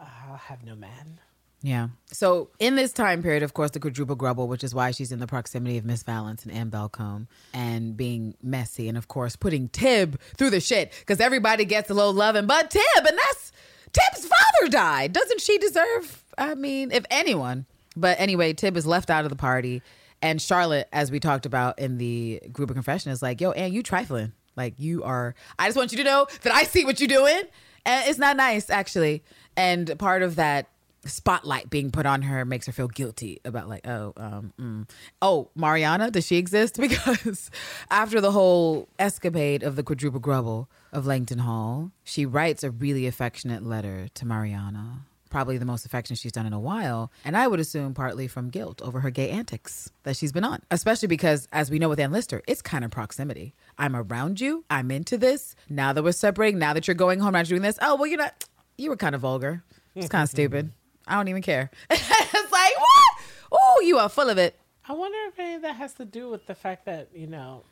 Ah, I'll have no man. Yeah. So in this time period, of course, the quadruple grubble, which is why she's in the proximity of Miss Vallance and Anne Belcombe, and being messy, and of course putting Tib through the shit because everybody gets a little loving, but Tib, and that's Tib's father died. Doesn't she deserve? I mean, if anyone. But anyway, Tib is left out of the party, and Charlotte, as we talked about in the group of confession, is like, "Yo, Anne, you trifling. Like you are. I just want you to know that I see what you're doing, and it's not nice actually. And part of that spotlight being put on her makes her feel guilty about like oh um mm. oh mariana does she exist because after the whole escapade of the quadruple grubble of langton hall she writes a really affectionate letter to mariana probably the most affection she's done in a while and i would assume partly from guilt over her gay antics that she's been on especially because as we know with ann lister it's kind of proximity i'm around you i'm into this now that we're separating now that you're going home not doing this oh well you're not you were kind of vulgar it's kind of stupid I don't even care. it's like, what? Oh, you are full of it. I wonder if any of that has to do with the fact that, you know,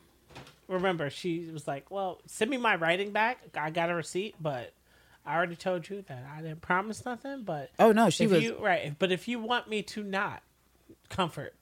remember, she was like, well, send me my writing back. I got a receipt, but I already told you that I didn't promise nothing. But Oh, no, she if was. you, right. But if you want me to not comfort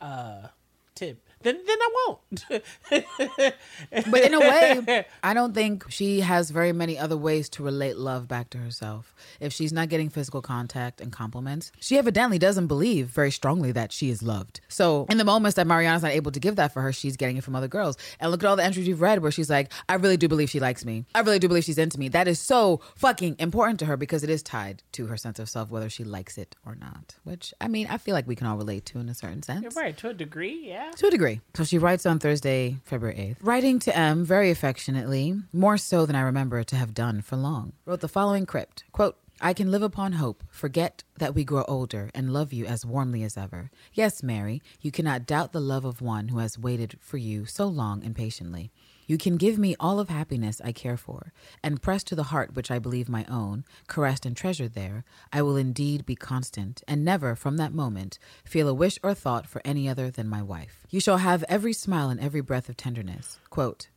uh, Tib, then then I won't. But in a way, I don't think she has very many other ways to relate love back to herself. If she's not getting physical contact and compliments, she evidently doesn't believe very strongly that she is loved. So, in the moments that Mariana's not able to give that for her, she's getting it from other girls. And look at all the entries you've read where she's like, I really do believe she likes me. I really do believe she's into me. That is so fucking important to her because it is tied to her sense of self, whether she likes it or not. Which, I mean, I feel like we can all relate to in a certain sense. You're right, to a degree, yeah. To a degree. So she writes on Thursday, February 8th. Writing to M very affectionately, more so than I remember to have done for long. Wrote the following crypt quote, I can live upon hope, forget that we grow older, and love you as warmly as ever. Yes, Mary, you cannot doubt the love of one who has waited for you so long and patiently. You can give me all of happiness I care for, and press to the heart which I believe my own, caressed and treasured there, I will indeed be constant, and never from that moment feel a wish or thought for any other than my wife. You shall have every smile and every breath of tenderness. Quote,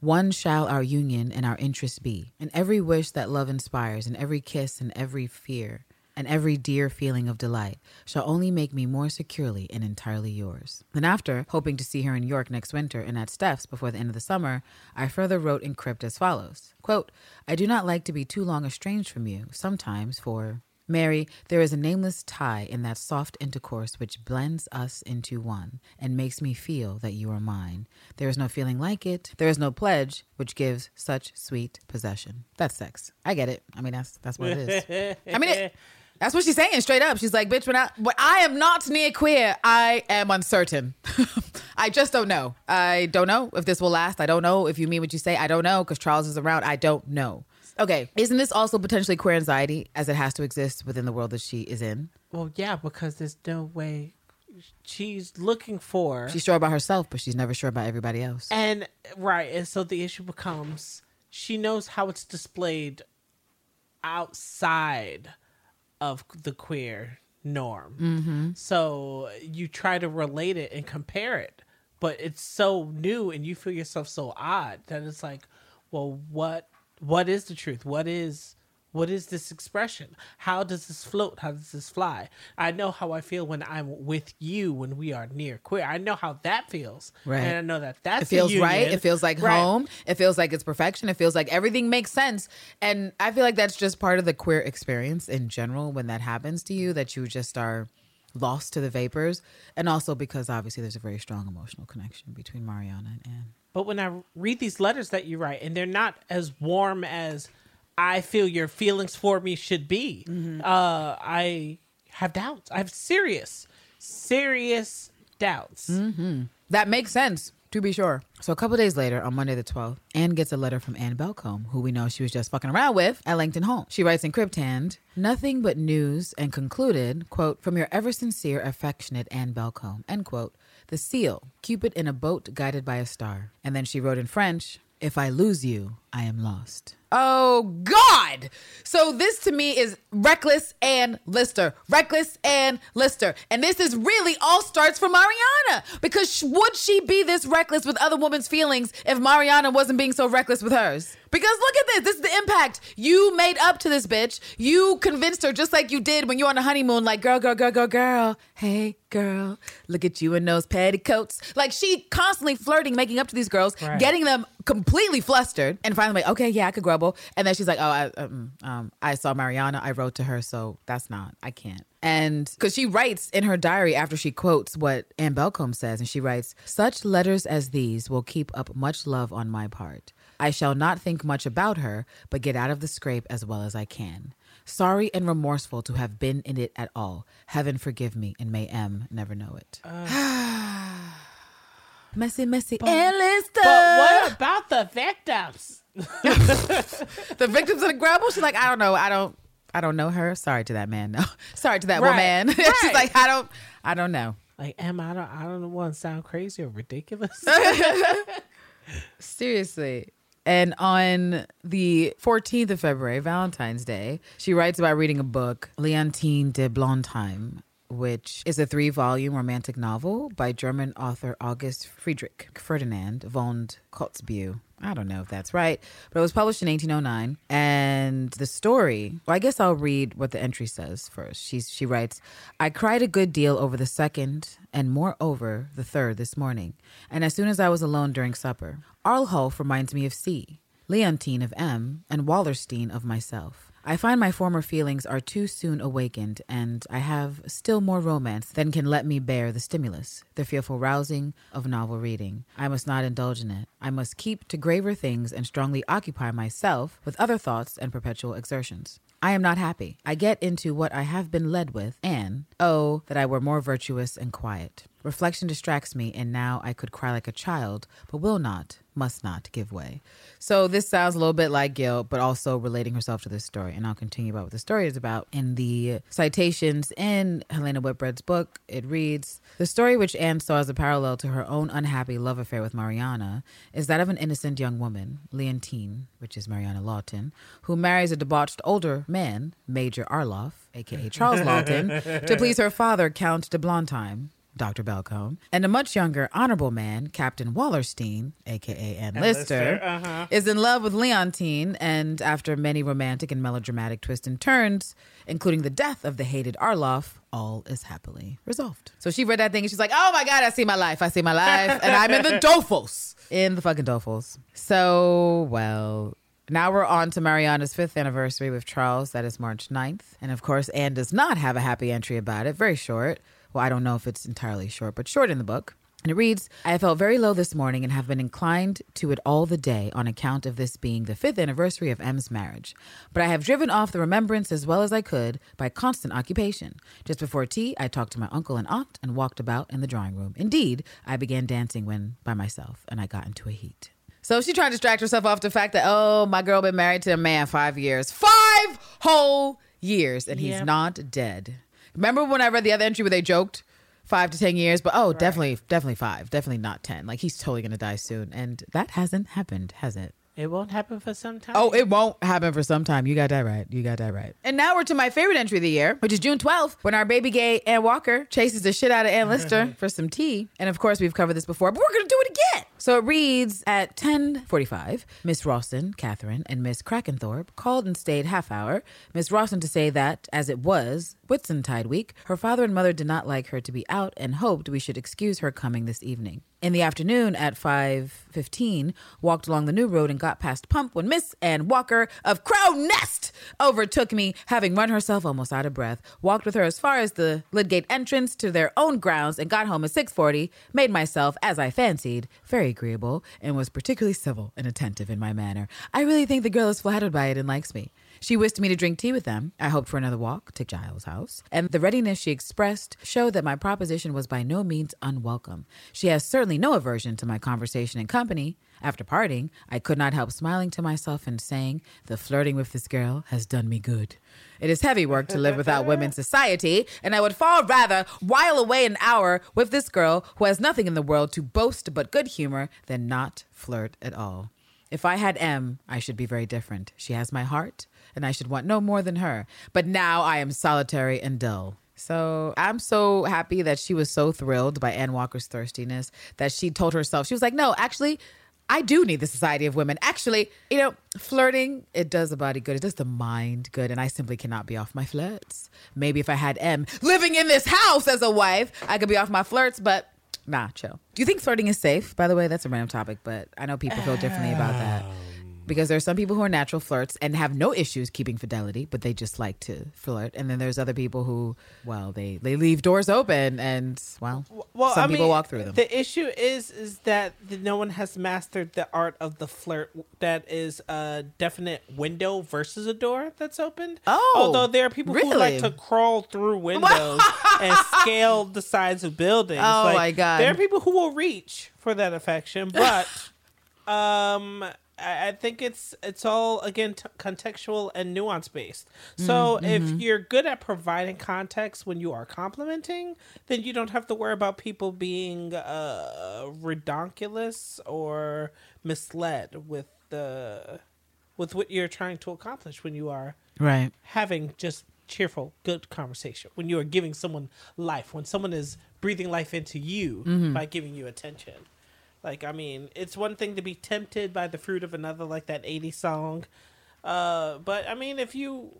one shall our union and our interest be, and every wish that love inspires, and every kiss and every fear, and every dear feeling of delight shall only make me more securely and entirely yours. Then, after hoping to see her in York next winter and at Steph's before the end of the summer, I further wrote in crypt as follows Quote, I do not like to be too long estranged from you, sometimes for Mary, there is a nameless tie in that soft intercourse which blends us into one and makes me feel that you are mine. There is no feeling like it. There is no pledge which gives such sweet possession. That's sex. I get it. I mean, that's that's what it is. I mean, it, that's what she's saying straight up. She's like, "Bitch, when I, when I am not near queer, I am uncertain. I just don't know. I don't know if this will last. I don't know if you mean what you say. I don't know because Charles is around. I don't know." Okay, isn't this also potentially queer anxiety as it has to exist within the world that she is in? Well, yeah, because there's no way she's looking for. She's sure about herself, but she's never sure about everybody else. And right, and so the issue becomes she knows how it's displayed outside of the queer norm. Mm-hmm. So you try to relate it and compare it, but it's so new and you feel yourself so odd that it's like, well, what what is the truth? What is what is this expression? How does this float? How does this fly? I know how I feel when I'm with you when we are near queer. I know how that feels. Right. And I know that that's it feels right. It feels like Right. home. It feels like it's perfection. It feels like everything makes sense. And I feel like that's just part of the queer experience in general when that happens to you, that you just are lost to the vapors. And also because obviously there's a very strong emotional connection between Mariana and Anne. But when I read these letters that you write, and they're not as warm as I feel your feelings for me should be, Mm-hmm. uh, I have doubts. I have serious, serious doubts. Mm-hmm. That makes sense, to be sure. So a couple days later, on Monday the 12th, Anne gets a letter from Anne Belcombe, who we know she was just fucking around with at Langton Hall. She writes in crypt hand, nothing but news, and concluded, quote, from your ever sincere, affectionate Anne Belcombe, end quote. The seal, Cupid in a boat guided by a star. And then she wrote in French, if I lose you, I am lost. Oh God! So this to me is reckless Ann Lister, reckless Ann Lister, and this is really all starts from Mariana because would she be this reckless with other women's feelings if Mariana wasn't being so reckless with hers? Because look at this, this is the impact you made up to this bitch. You convinced her just like you did when you were on a honeymoon, like girl, girl, girl, girl, girl. Hey, girl, look at you in those petticoats. Like she constantly flirting, making up to these girls, Right. getting them completely flustered, and finally like, okay, yeah, I could grumble. And then she's like, oh, I, um, um, I saw Mariana, I wrote to her, so that's not, I can't. And because she writes in her diary after she quotes what Anne Belcombe says, and she writes, Such letters as these will keep up much love on my part. I shall not think much about her, but get out of the scrape as well as I can. Sorry and remorseful to have been in it at all. Heaven forgive me, and may M never know it. Uh. messy, messy, endless But what about the victims? the victims of the grubble. She's like, I don't know. I don't. I don't know her. Sorry to that man. No. Sorry to that Right. woman. Right. She's like, I don't. I don't know. Like, Em, I don't, I don't want to sound crazy or ridiculous. Seriously. And on the 14th of February, Valentine's Day, she writes about reading a book, Leontine de Blondheim, which is a three volume romantic novel by German author August Friedrich Ferdinand von Kotzebue. I don't know if that's right, but it was published in 1809. And the story, well, I guess I'll read what the entry says first. She's, she writes, I cried a good deal over the second and moreover the third this morning. And as soon as I was alone during supper, Arlholf reminds me of C, Leontine of M, and Wallerstein of myself. I find my former feelings are too soon awakened, and I have still more romance than can let me bear the stimulus, the fearful rousing of novel reading. I must not indulge in it. I must keep to graver things and strongly occupy myself with other thoughts and perpetual exertions. I am not happy. I get into what I have been led with, and oh, that I were more virtuous and quiet. Reflection distracts me, and now I could cry like a child, but will not, must not give way. So this sounds a little bit like guilt, but also relating herself to this story. And I'll continue about what the story is about. In the citations in Helena Whitbread's book, it reads The story which Anne saw as a parallel to her own unhappy love affair with Mariana is that of an innocent young woman, Leontine, which is Mariana Lawton, who marries a debauched older man, Major Arloff, aka Charles Lawton, to please her father, Count de Blondheim. Dr. Belcombe, and a much younger, honorable man, Captain Wallerstein, aka Ann Lister, is in love with Leontine, and after many romantic and melodramatic twists and turns, including the death of the hated Arloff, all is happily resolved. So she read that thing and she's like, oh my God, I see my life. I see my life. And I'm in the Dofos. In the fucking Dofos. So, well, now we're on to Mariana's fifth anniversary with Charles. That is March 9th. And of course, Anne does not have a happy entry about it. Very short. Well, I don't know if it's entirely short, but short in the book. And it reads I felt very low this morning and have been inclined to it all the day on account of this being the fifth anniversary of M's marriage. But I have driven off the remembrance as well as I could by constant occupation. Just before tea, I talked to my uncle and aunt and walked about in the drawing room. Indeed, I began dancing when by myself and I got into a heat. So she tried to distract herself off the fact that, oh, my girl been married to a man five years. Five whole years, and he's Yep. not dead. Remember when I read the other entry where they joked five to ten years, but oh, definitely, definitely five, definitely not ten. Like he's totally gonna die soon, and that hasn't happened, has it? It won't happen for some time. Oh, it won't happen for some time. You got that right. You got that right. And now we're to my favorite entry of the year, which is June 12th, when our baby gay Ann Walker chases the shit out of Ann Lister for some tea. And of course, we've covered this before, but we're going to do it again. So it reads at 10:45, Miss Ralston, Catherine, and Miss Crackenthorpe called and stayed half hour. Miss Ralston to say that, as it was Whitsuntide week, her father and mother did not like her to be out and hoped we should excuse her coming this evening. In the afternoon at 5:15, walked along the new road and got past Pump when Miss Ann Walker of Crow Nest overtook me, having run herself almost out of breath. Walked with her as far as the Lydgate entrance to their own grounds and got home at 6:40. Made myself, as I fancied, very agreeable and was particularly civil and attentive in my manner. I really think the girl is flattered by it and likes me. She wished me to drink tea with them. I hoped for another walk to Giles' house, and the readiness she expressed showed that my proposition was by no means unwelcome. She has certainly no aversion to my conversation and company. After parting, I could not help smiling to myself and saying, The flirting with this girl has done me good. It is heavy work to live without women's society, and I would far rather while away an hour with this girl who has nothing in the world to boast but good humor than not flirt at all. If I had M, I should be very different. She has my heart, and I should want no more than her. But now I am solitary and dull. So I'm so happy that she was so thrilled by Anne Walker's thirstiness that she told herself, she was like, no, actually, I do need the society of women. Actually, you know, flirting, it does the body good. It does the mind good. And I simply cannot be off my flirts. Maybe if I had M living in this house as a wife, I could be off my flirts, but nah, chill. Do you think flirting is safe? By the way, that's a random topic, but I know people feel differently about that. Oh. Because there's some people who are natural flirts and have no issues keeping fidelity, but they just like to flirt. And then there's other people who, well, they they leave doors open and well, Well, some I people mean, walk through them. The issue is is that no one has mastered the art of the flirt. That is a definite window versus a door that's opened. Oh, although there are people who like to crawl through windows and scale the sides of buildings. Oh, Like, my God. There are people who will reach for that affection, but um. I think it's it's all again t- contextual and nuance based. So mm-hmm. if mm-hmm. you're good at providing context when you are complimenting, then you don't have to worry about people being uh, redonkulous or misled with the with what you're trying to accomplish when you are right. having just cheerful, good conversation. When you are giving someone life, when someone is breathing life into you mm-hmm. by giving you attention. Like, I mean, it's one thing to be tempted by the fruit of another, like that 80s song. Uh, but I mean, if you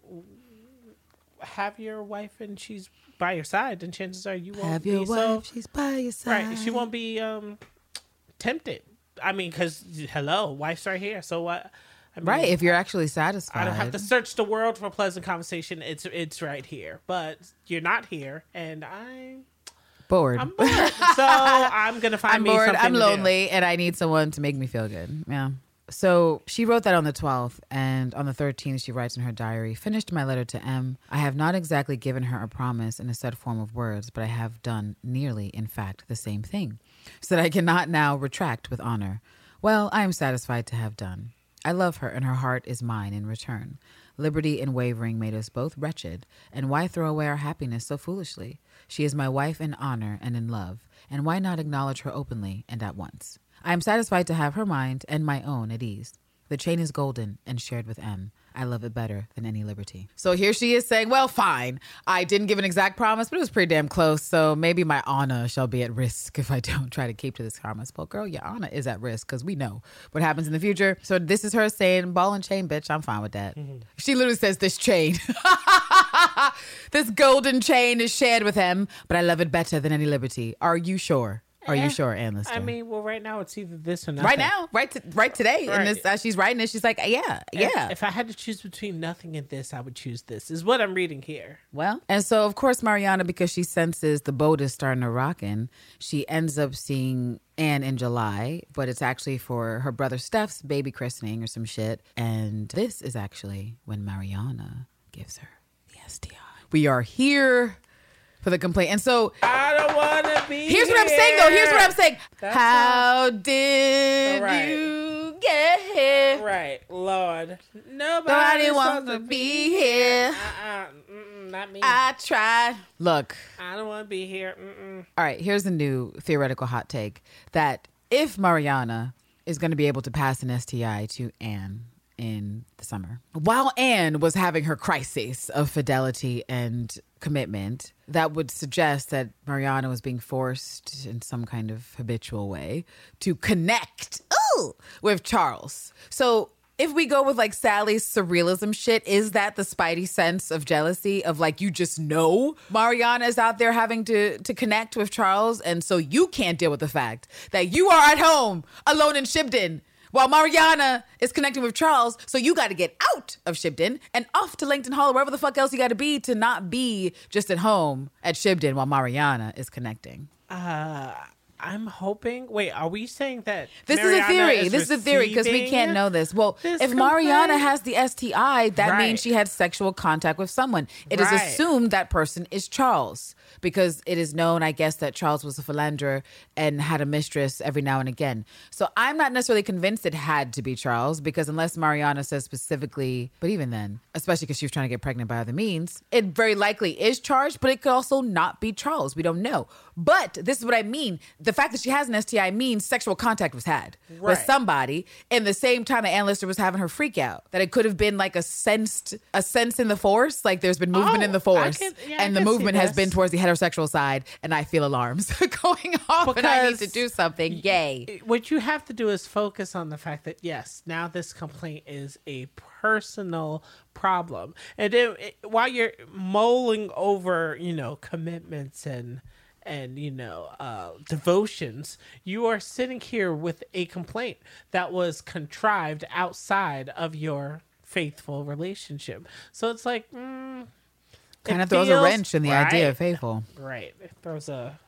have your wife and she's by your side, then chances are you won't be. Have your be wife, so she's by your side. right. She won't be um tempted. I mean, because hello, wife's right here. So what? I mean, Right, if you're actually satisfied. I don't have to search the world for pleasant conversation. It's it's right here. But you're not here, and I'm bored. I'm bored. so I'm gonna find me. I'm me bored. something I'm to do. lonely, and I need someone to make me feel good. Yeah. So she wrote that on the 12th, and on the 13th, she writes in her diary Finished my letter to M. I have not exactly given her a promise in a set form of words, but I have done nearly, in fact, the same thing, so that I cannot now retract with honor. Well, I am satisfied to have done. I love her, and her heart is mine in return. Liberty and wavering made us both wretched, and why throw away our happiness so foolishly? She is my wife in honor and in love, and why not acknowledge her openly and at once? I am satisfied to have her mind and my own at ease. The chain is golden and shared with M. I love it better than any liberty. So here she is saying, Well, fine. I didn't give an exact promise, but it was pretty damn close. So maybe my honor shall be at risk if I don't try to keep to this promise. Well, girl, your honor is at risk because we know what happens in the future. So this is her saying, Ball and chain, bitch. I'm fine with that. Mm-hmm. She literally says, This chain. this golden chain is shared with him, but I love it better than any liberty. Are you sure? Are you sure, Ann Lister? I mean, well, right now it's either this or nothing. right now, right, to, right today, Right. and this as she's writing it, she's like, yeah, If- yeah. If I had to choose between nothing and this, I would choose this. Is what I'm reading here. Well, and so of course Mariana, because she senses the boat is starting to rockin', she ends up seeing Anne in July, but it's actually for her brother Steph's baby christening or some shit. And this is actually when Mariana gives her the STI. We are here for the complaint, and so I don't want to be. Here's what I'm saying, though. Here's what I'm saying. That's How did Right. you get here? Right, Lord. Nobody, Nobody wants to be here. Uh-uh. Not me. I, I tried. Look, I don't want to be here. Mm-mm. all right, here's a new theoretical hot take that if Mariana is going to be able to pass an STI to Anne in the summer, while Anne was having her crisis of fidelity and commitment, that would suggest that Mariana was being forced in some kind of habitual way to connect ooh, with Charles. So if we go with like Sally's surrealism shit, is that the spidey sense of jealousy of like you just know Mariana is out there having to to connect with Charles, and so you can't deal with the fact that you are at home alone in Shibden while Mariana is connecting with Charles, so you got to get out of Shibden and off to Langton Hall, or wherever the fuck else you got to be to not be just at home at Shibden while Mariana is connecting. Uh, I'm hoping. Wait, are we saying that This Mariana is a theory. is this is a theory because we can't know this. Well, this if Mariana complaint? has the STI, that Right. means she had sexual contact with someone. It is Right. assumed that person is Charles because it is known, I guess, that Charles was a philanderer and had a mistress every now and again. So I'm not necessarily convinced it had to be Charles because unless Mariana says specifically, but even then, especially because she was trying to get pregnant by other means, it very likely is Charles, but it could also not be Charles. We don't know. But this is what I mean. The fact that she has an STI means sexual contact was had with somebody in the same time that Ann Lister was having her freak out. That it could have been like a sensed a sense in the force, like there's been movement Oh, in the force, can- yeah, and the movement has been towards the heterosexual side, and I feel alarms going off, and I need to do something. Yay! what you have to do is focus on the fact that yes, now this complaint is a personal problem, and then while you're mulling over, you know, commitments and and you know uh, devotions. You are sitting here with a complaint that was contrived outside of your faithful relationship. So it's like. Mm, it Kind of throws a wrench in the idea of faithful. Right. It throws a.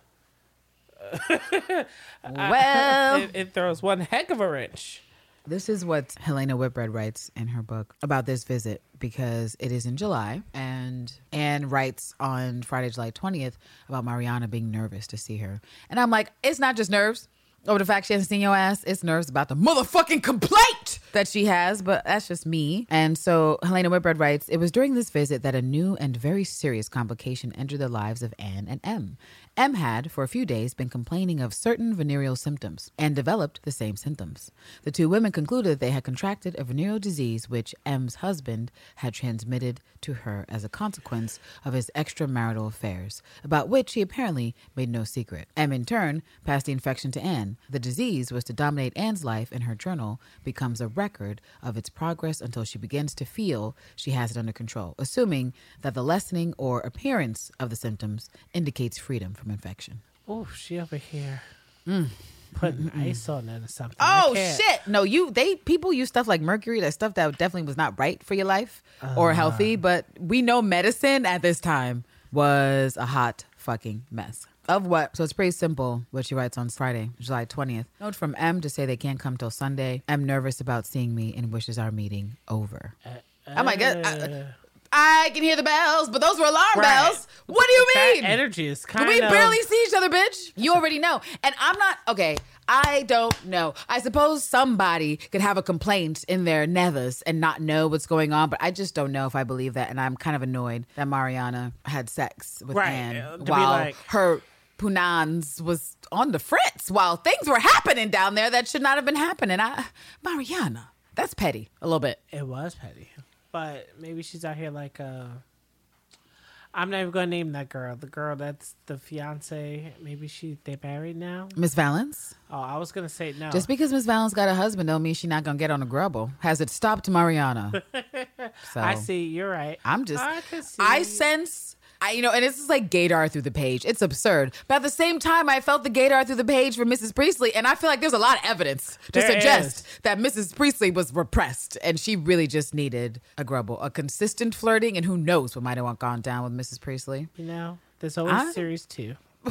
Well, It, it throws one heck of a wrench. This is what Helena Whitbread writes in her book about this visit because it is in July, and Anne writes on Friday, July 20th about Mariana being nervous to see her. And I'm like, it's not just nerves over the fact she hasn't seen your ass, it's nerves about the motherfucking complaint that she has, but that's just me. And so Helena Whitbread writes, it was during this visit that a new and very serious complication entered the lives of Anne and M. M had, for a few days, been complaining of certain venereal symptoms and developed the same symptoms. The two women concluded they had contracted a venereal disease which M's husband had transmitted to her as a consequence of his extramarital affairs, about which he apparently made no secret. M, in turn, passed the infection to Anne. The disease was to dominate Anne's life, and her journal becomes a record of its progress until she begins to feel she has it under control, assuming that the lessening or appearance of the symptoms indicates freedom from infection. Oh, she over here mm. putting ice on it or something. Oh shit! No, you they people use stuff like mercury, that stuff that definitely was not right for your life or uh-huh. healthy. But we know medicine at this time was a hot fucking mess. Of what? So it's pretty simple. What she writes on Friday, July twentieth. Note from M to say they can't come till Sunday. I'm nervous about seeing me and wishes our meeting over. oh my god! I can hear the bells, but those were alarm Right. bells. What do you That mean? energy is kind we of. barely see each other, bitch. You already know. And I'm not okay. I don't know. I suppose somebody could have a complaint in their nethers and not know what's going on, but I just don't know if I believe that. And I'm kind of annoyed that Mariana had sex with Right, Anne uh, while like- her punans was on the fritz while things were happening down there that should not have been happening. I, Mariana, that's petty a little bit. It was petty, but maybe she's out here like. uh I'm not even gonna name that girl. The girl that's the fiance. Maybe she they married now. Miss Vallance. Oh, I was gonna say no. Just because Miss Vallance got a husband don't mean she's not gonna get on a grubble. Has it stopped Mariana? So I see. You're right. I'm just I can see. I sense I you know, and it's just like gaydar through the page. It's absurd. But at the same time, I felt the gaydar through the page for Mrs. Priestley, and I feel like there's a lot of evidence to There suggest is. that Mrs. Priestley was repressed and she really just needed a grubble, a consistent flirting, and who knows what might have gone down with Mrs. Priestley. You know, there's always I- series two.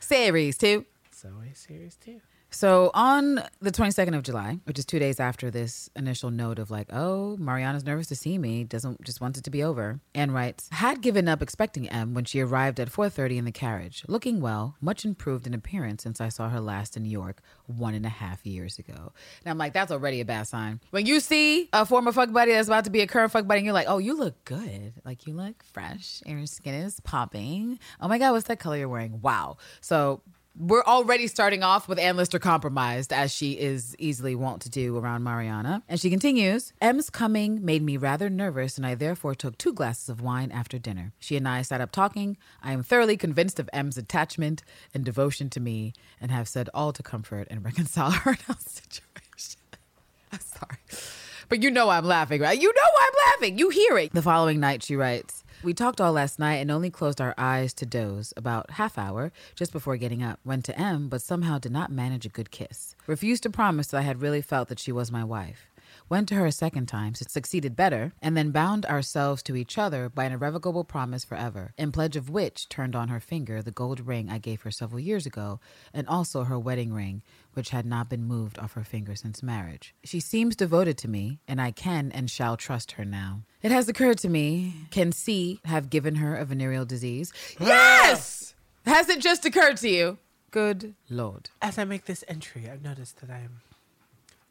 Series two. There's always series two. So on the 22nd of July, which is two days after this initial note of like, oh, Mariana's nervous to see me, doesn't just wants it to be over. Anne writes, had given up expecting M when she arrived at 4:30 in the carriage, looking well, much improved in appearance since I saw her last in New York one and a half years ago. And I'm like, that's already a bad sign. When you see a former fuck buddy that's about to be a current fuck buddy, and you're like, oh, you look good, like you look fresh, and your skin is popping. Oh my god, what's that color you're wearing? Wow. So we're already starting off with Ann Lister compromised, as she is easily wont to do around Mariana. And she continues M's coming made me rather nervous, and I therefore took two glasses of wine after dinner. She and I sat up talking. I am thoroughly convinced of M's attachment and devotion to me, and have said all to comfort and reconcile her our situation. I'm sorry. But you know I'm laughing, right? You know I'm laughing. You hear it. The following night, she writes, we talked all last night and only closed our eyes to doze about half hour just before getting up. Went to M, but somehow did not manage a good kiss. Refused to promise that I had really felt that she was my wife. Went to her a second time, succeeded better, and then bound ourselves to each other by an irrevocable promise forever, in pledge of which turned on her finger the gold ring I gave her several years ago, and also her wedding ring, which had not been moved off her finger since marriage. She seems devoted to me, and I can and shall trust her now. It has occurred to me, can C have given her a venereal disease? Ah! Yes! Has it just occurred to you? Good Lord. As I make this entry, I've noticed that I am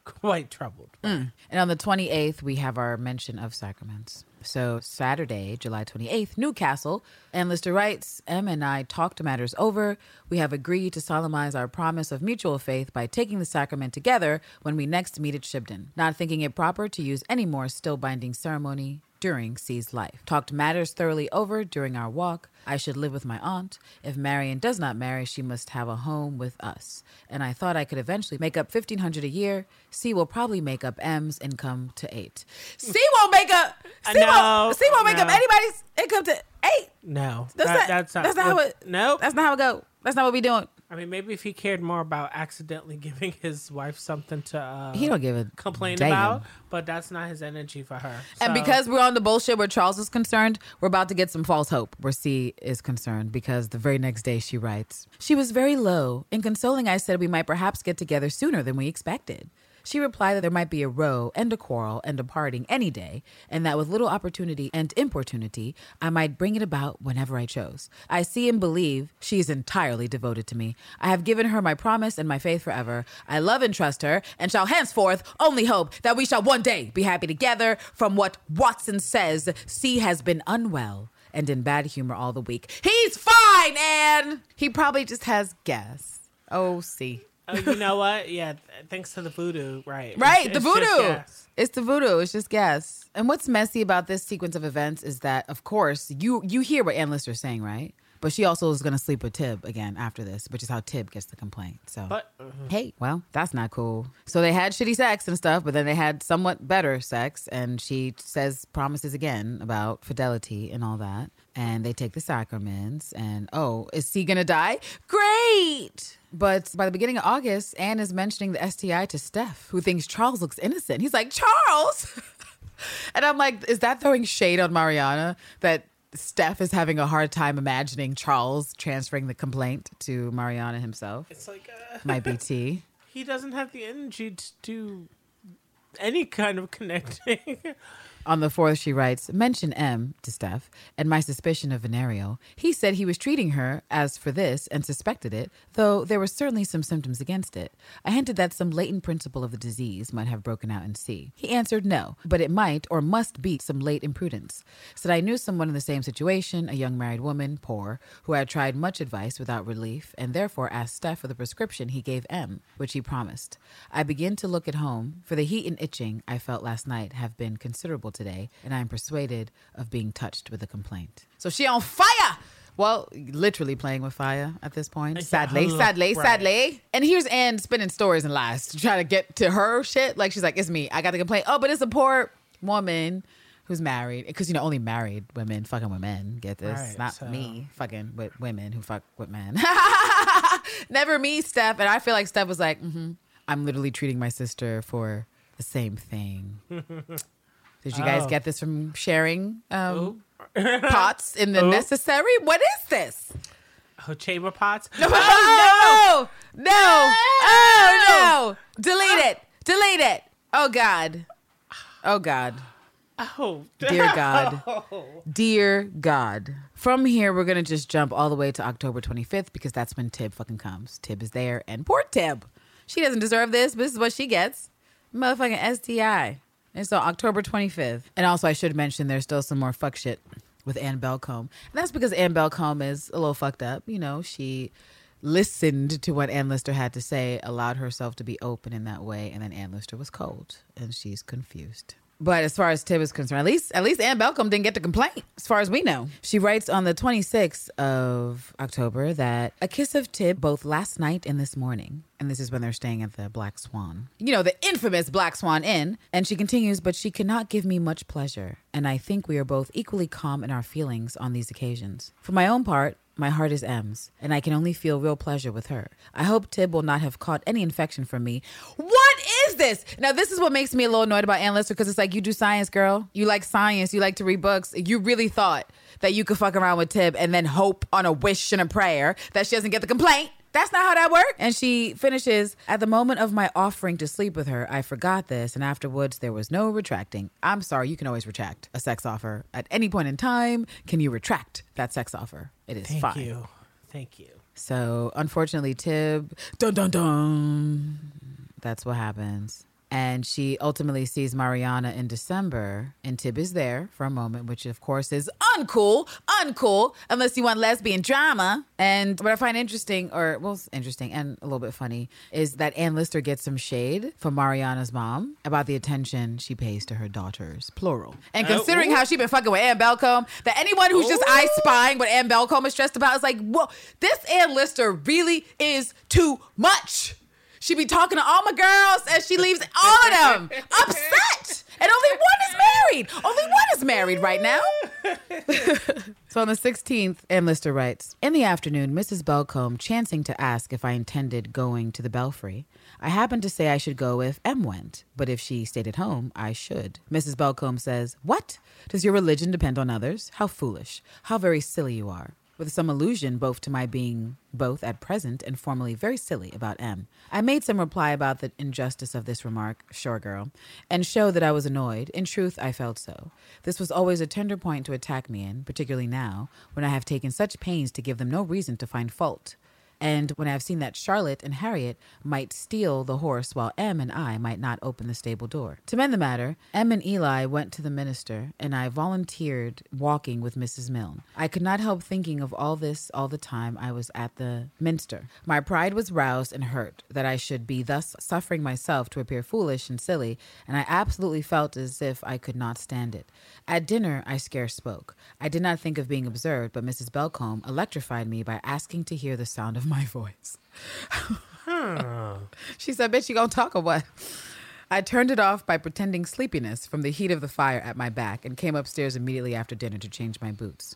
quite troubled. Mm. And on the 28th, we have our mention of sacraments. So, Saturday, July 28th, Newcastle. Ann Lister writes M and I talked matters over. We have agreed to solemnize our promise of mutual faith by taking the sacrament together when we next meet at Shibden, not thinking it proper to use any more still binding ceremony during C's life. Talked matters thoroughly over during our walk. I should live with my aunt. If Marian does not marry, she must have a home with us. And I thought I could eventually make up fifteen hundred a year. C will probably make up M's income to eight. C won't make up. C, No, won't, C won't make up anybody's income to eight. No, That's that- not. That's not. That's not how it. Nope. That's not how it go. That's not what we doing. I mean, maybe if he cared more about accidentally giving his wife something to uh, He don't give a complain damn. about, but that's not his energy for her. And because we're on the bullshit where Charles is concerned, we're about to get some false hope where C is concerned because the very next day she writes, She was very low. In consoling, I said we might perhaps get together sooner than we expected. She replied that there might be a row and a quarrel and a parting any day, and that with little opportunity and importunity, I might bring it about whenever I chose. I see and believe she is entirely devoted to me. I have given her my promise and my faith forever. I love and trust her, and shall henceforth only hope that we shall one day be happy together. From what Watson says, C has been unwell and in bad humor all the week. He's fine, Anne. He probably just has gas. Oh, C. Oh, you know what? Yeah, th- thanks to the voodoo, right? Right, It's- the it's voodoo. It's the voodoo. It's just gas. And what's messy about this sequence of events is that, of course, you you hear what Ann Lister's saying, right? But she also is going to sleep with Tib again after this, which is how Tib gets the complaint. So, But uh-huh. hey, well, that's not cool. So they had shitty sex and stuff, but then they had somewhat better sex. And she says promises again about fidelity and all that. And they take the sacraments. And oh, is he gonna die? Great. But by the beginning of August, Anne is mentioning the STI to Steph, who thinks Charles looks innocent. He's like, Charles. and I'm like, is that throwing shade on Mariana that Steph is having a hard time imagining Charles transferring the complaint to Mariana himself? it's like uh, Might be T. he doesn't have the energy to do any kind of connecting. On the fourth, she writes, mention M to Steph and my suspicion of venereal. He said he was treating her as for this and suspected it, though there were certainly some symptoms against it. I hinted that some latent principle of the disease might have broken out in C. He answered no, but it might or must be some late imprudence. Said I knew someone in the same situation, a young married woman, poor, who had tried much advice without relief, and therefore asked Steph for the prescription he gave M, which he promised. I begin to look at home, for the heat and itching I felt last night have been considerable today, and I am persuaded of being touched with a complaint. So she on fire! Well, literally playing with fire at this point. Sadly, Right. sadly, sadly. And here's Anne spinning stories and lies to try to get to her shit. Like she's like, it's me. I got the complaint. Oh, but it's a poor woman who's married. Because, you know, only married women fucking with men get this. Right, Not so- me fucking with women who fuck with men. Never me, Steph. And I feel like Steph was like, mm-hmm, I'm literally treating my sister for the same thing. Did you guys Oh. get this from sharing um, pots in the necessary? What is this? oh, chamber pots. Oh, no, no, oh, no. Delete it. Delete it. Oh, God. Oh, God. Oh, Dear God. Dear God. From here, we're going to just jump all the way to October 25th because that's when Tib fucking comes. Tib is there. And poor Tib. She doesn't deserve this, but this is what she gets. Motherfucking STI. And so October 25th. And also, I should mention there's still some more fuck shit with Anne Belcombe. And that's because Anne Belcombe is a little fucked up. You know, she listened to what Ann Lister had to say, allowed herself to be open in that way, and then Ann Lister was cold and she's confused. But as far as Tib is concerned, at least at least Anne Belcombe didn't get the complaint, as far as we know. She writes on the 26th of October that a kiss of Tib both last night and this morning. And this is when they're staying at the Black Swan. You know, the infamous Black Swan Inn. And she continues, but she cannot give me much pleasure. And I think we are both equally calm in our feelings on these occasions. For my own part, my heart is M's, and I can only feel real pleasure with her. I hope Tib will not have caught any infection from me. What is this? Now, this is what makes me a little annoyed about Ann Lister because it's like, you do science, girl. You like science. You like to read books. You really thought that you could fuck around with Tib and then hope on a wish and a prayer that she doesn't get the complaint. That's not how that works. And she finishes At the moment of my offering to sleep with her, I forgot this, and afterwards there was no retracting. I'm sorry, you can always retract a sex offer. At any point in time, can you retract that sex offer? It is Thank fine. Thank you. Thank you. So unfortunately, Tib, dun dun dun. That's what happens. And she ultimately sees Mariana in December, and Tib is there for a moment, which of course is uncool, uncool, unless you want lesbian drama. And what I find interesting, or well, interesting and a little bit funny, is that Ann Lister gets some shade from Mariana's mom about the attention she pays to her daughters, plural. And Oh, considering ooh. how she's been fucking with Anne Belcombe, that anyone who's just eye spying what Anne Belcombe is stressed about is like, whoa, this Ann Lister really is too much. She be talking to all my girls and she leaves all of them upset. And only one is married. Only one is married right now. So on the 16th, Ann Lister writes In the afternoon, Mrs. Belcombe chancing to ask if I intended going to the belfry. I happened to say I should go if M went, but if she stayed at home, I should. Mrs. Belcombe says, What? Does your religion depend on others? How foolish. How very silly you are. With some allusion both to my being both at present and formerly very silly about M. I made some reply about the injustice of this remark, sure girl, and showed that I was annoyed. In truth, I felt so. This was always a tender point to attack me in, particularly now, when I have taken such pains to give them no reason to find fault. And when I have seen that Charlotte and Harriet might steal the horse while M and I might not open the stable door. To mend the matter, M and Eli went to the minster, and I volunteered walking with Mrs. Milne. I could not help thinking of all this all the time I was at the minster. My pride was roused and hurt that I should be thus suffering myself to appear foolish and silly, and I absolutely felt as if I could not stand it. At dinner, I scarce spoke. I did not think of being observed, but Mrs. Belcombe electrified me by asking to hear the sound of my voice. she said, Bitch, you gonna talk or what? I turned it off by pretending sleepiness from the heat of the fire at my back and came upstairs immediately after dinner to change my boots.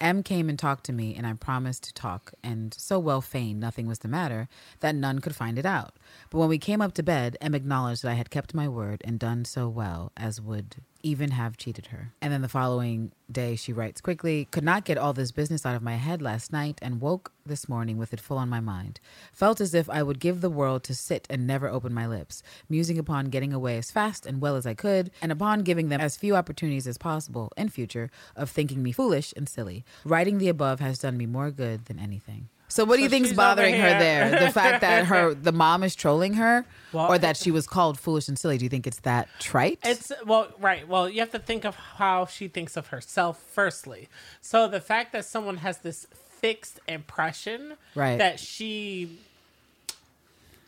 M came and talked to me, and I promised to talk, and so well feigned nothing was the matter that none could find it out. But when we came up to bed, M acknowledged that I had kept my word and done so well as would even have cheated her. And then the following day, she writes quickly, could not get all this business out of my head last night and woke this morning with it full on my mind. Felt as if I would give the world to sit and never open my lips, musing upon getting away as fast and well as I could, and upon giving them as few opportunities as possible in future of thinking me foolish and silly. Writing the above has done me more good than anything. So what do you So think's bothering her there? The fact that her the mom is trolling her, Well, or that she was called foolish and silly? Do you think it's that trite? It's well, right. Well, you have to think of how she thinks of herself firstly. So the fact that someone has this fixed impression, Right. that she,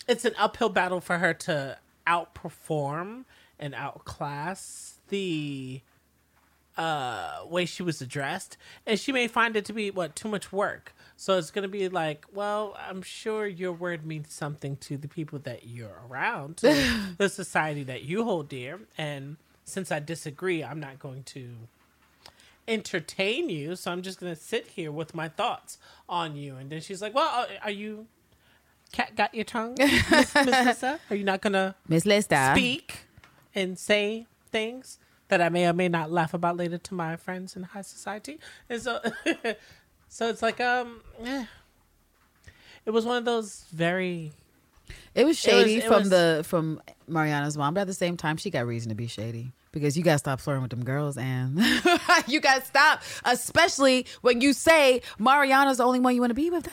it's an uphill battle for her to outperform and outclass the uh way she was addressed and she may find it to be what too much work so it's going to be like well i'm sure your word means something to the people that you're around the society that you hold dear and since i disagree i'm not going to entertain you so i'm just going to sit here with my thoughts on you and then she's like well are you cat got your tongue miss, Lissa? are you not going to Miss Lista. speak and say things that I may or may not laugh about later to my friends in high society. And so, so it's like, um, eh. it was one of those very, It was shady it from was- the from Mariana's mom, but at the same time, she got reason to be shady because you got to stop flirting with them girls, and you got to stop, especially when you say Mariana's the only one you want to be with.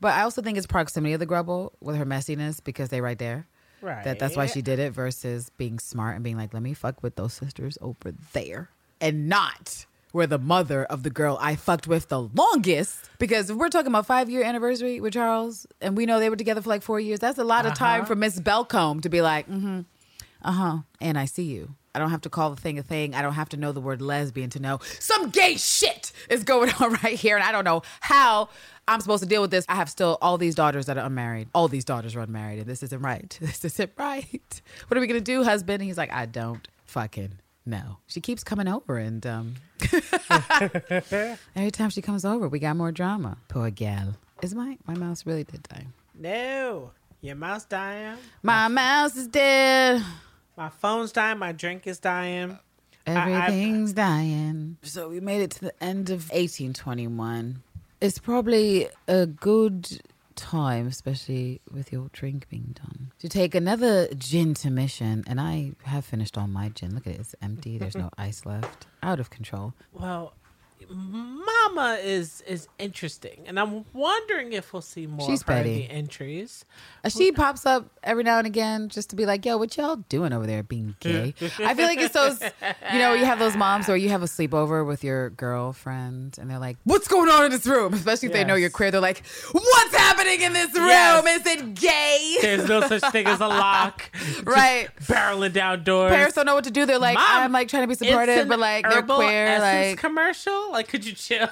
But I also think it's proximity of the grubble with her messiness because they right there. right. That that's why she did it versus being smart and being like, let me fuck with those sisters over there and not where the mother of the girl I fucked with the longest. Because if we're talking about five year anniversary with Charles and we know they were together for like four years, that's a lot of time for Miss Belcombe to be like, mm-hmm, uh-huh, and I see you. I don't have to call the thing a thing. I don't have to know the word lesbian to know some gay shit is going on right here. And I don't know how I'm supposed to deal with this. I have still all these daughters that are unmarried. All these daughters are unmarried, and this isn't right. This isn't right. What are we gonna do, husband? And he's like, I don't fucking know. She keeps coming over, and um, every time she comes over, we got more drama. Poor gal. Is my my mouse really did die? no, your mouse dying, My mouse is dead. my phone's dying, my drink is dying. I- I- Everything's dying. So we made it to the end of 1821. It's probably a good time, especially with your drink being done, to take another gin to mission. And I have finished all my gin. Look at it, it's empty. There's no ice left. Out of control. Well, Mama is is interesting, and I'm wondering if we'll see more She's of her in petty. the entries. Uh, She pops up every now and again just to be like, yo, what y'all doing over there being gay? I feel like it's those, you know, you have those moms where you have a sleepover with your girlfriend and they're like, what's going on in this room? Especially if they know Yes. you're queer. They're like, what's happening in this room? Yes. Is it gay? There's no such thing as a lock. Just Right. barreling down doors. Parents don't know what to do. They're like, Mom, I'm like trying to be supportive, but like they're queer. Like, commercial. Like, could you chill?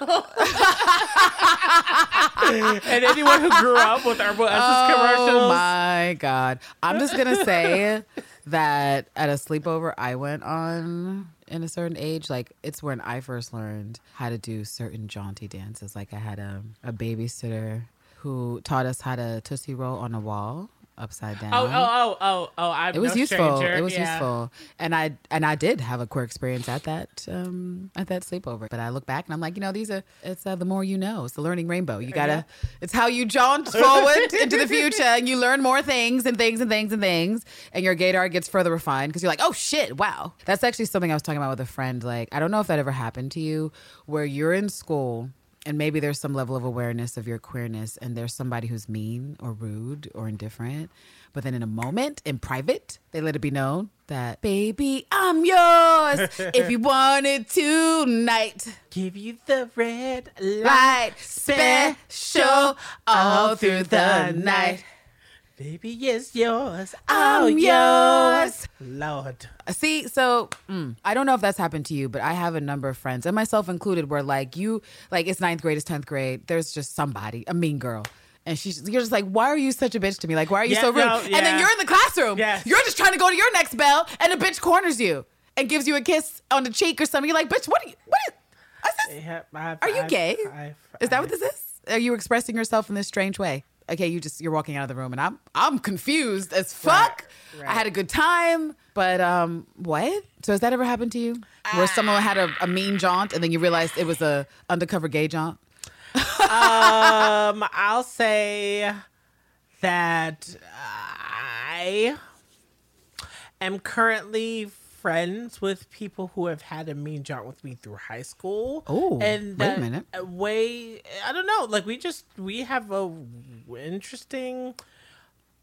and anyone who grew up with herbal essence Oh commercials, my god! I'm just gonna say that at a sleepover I went on in a certain age, like it's when I first learned how to do certain jaunty dances. Like I had a, a babysitter who taught us how to tootsie roll on a wall upside down. Oh, oh, oh, oh, oh! I'm It was no useful. stranger. It was Yeah. useful, and I and I did have a queer experience at that um, at that sleepover. But I look back and I'm like, you know, these are it's uh, the more you know. It's the learning rainbow. You gotta. It's how you jaunt forward into the future, and you learn more things and things and things and things, and your gaydar gets further refined because you're like, oh shit, wow. That's actually something I was talking about with a friend. Like, I don't know if that ever happened to you, where you're in school and maybe there's some level of awareness of your queerness and there's somebody who's mean or rude or indifferent. But then in a moment in private they let it be known that baby i'm yours. If you want it tonight. Give you the red light, special all through the night. Baby is yours, I'm yours. yours. Lord. See, so mm, I don't know if that's happened to you, but I have a number of friends, and myself included, where like you, like it's ninth grade, it's tenth grade. There's just somebody, a mean girl, and she's you're just like, why are you such a bitch to me? Like, why are you Yeah, so rude? no, And then you're in the classroom, Yes. you're just trying to go to your next bell, and a bitch corners you and gives you a kiss on the cheek or something. You're like, bitch, what are you? What is? What's this? Yeah, I've- Are you I've- gay? I've- Is that what this is? Are you expressing yourself in this strange way? Okay, you just you're walking out of the room and I'm I'm confused as fuck. right. I had a good time, but um what? So has that ever happened to you? Where someone had a, a mean jaunt and then you realized it was a undercover gay jaunt? Um, I'll say that I am currently friends with people who have had a mean jaunt with me through high school. Oh, and wait a minute. Way I don't know. Like we just we have a interesting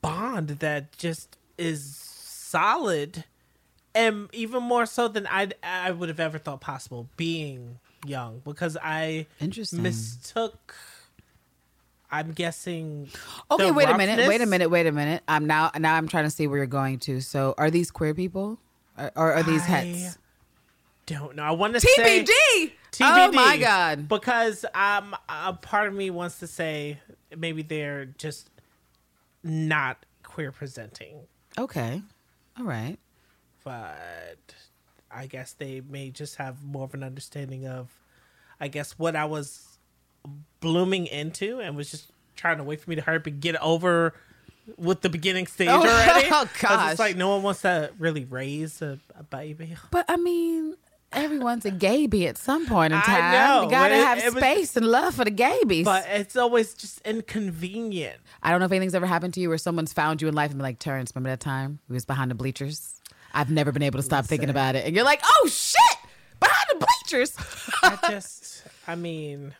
bond that just is solid, and even more so than I I would have ever thought possible being young because I mistook. I'm guessing. Okay, wait a minute. Wait a minute. Wait a minute. I'm now now I'm trying to see where you're going to. So are these queer people? Or, or are these I hets? Don't know. I want to say TBD. TBD. Oh my god. Because um, a part of me wants to say maybe they're just not queer presenting, Okay. All right. but I guess they may just have more of an understanding of, I guess, what I was blooming into and was just trying to wait for me to hurry up and get over with the beginning stage Oh, already. oh, gosh. It's like no one wants to really raise a, a baby. But I mean, everyone's a gaby at some point in I time. know, you gotta it- have it was- space and love for the gabies. But it's always just inconvenient. I don't know if anything's ever happened to you where someone's found you in life and been like, Terrence, remember that time we was behind the bleachers? I've never been able to stop thinking about it. And you're like, oh shit, behind the bleachers. I just, I mean,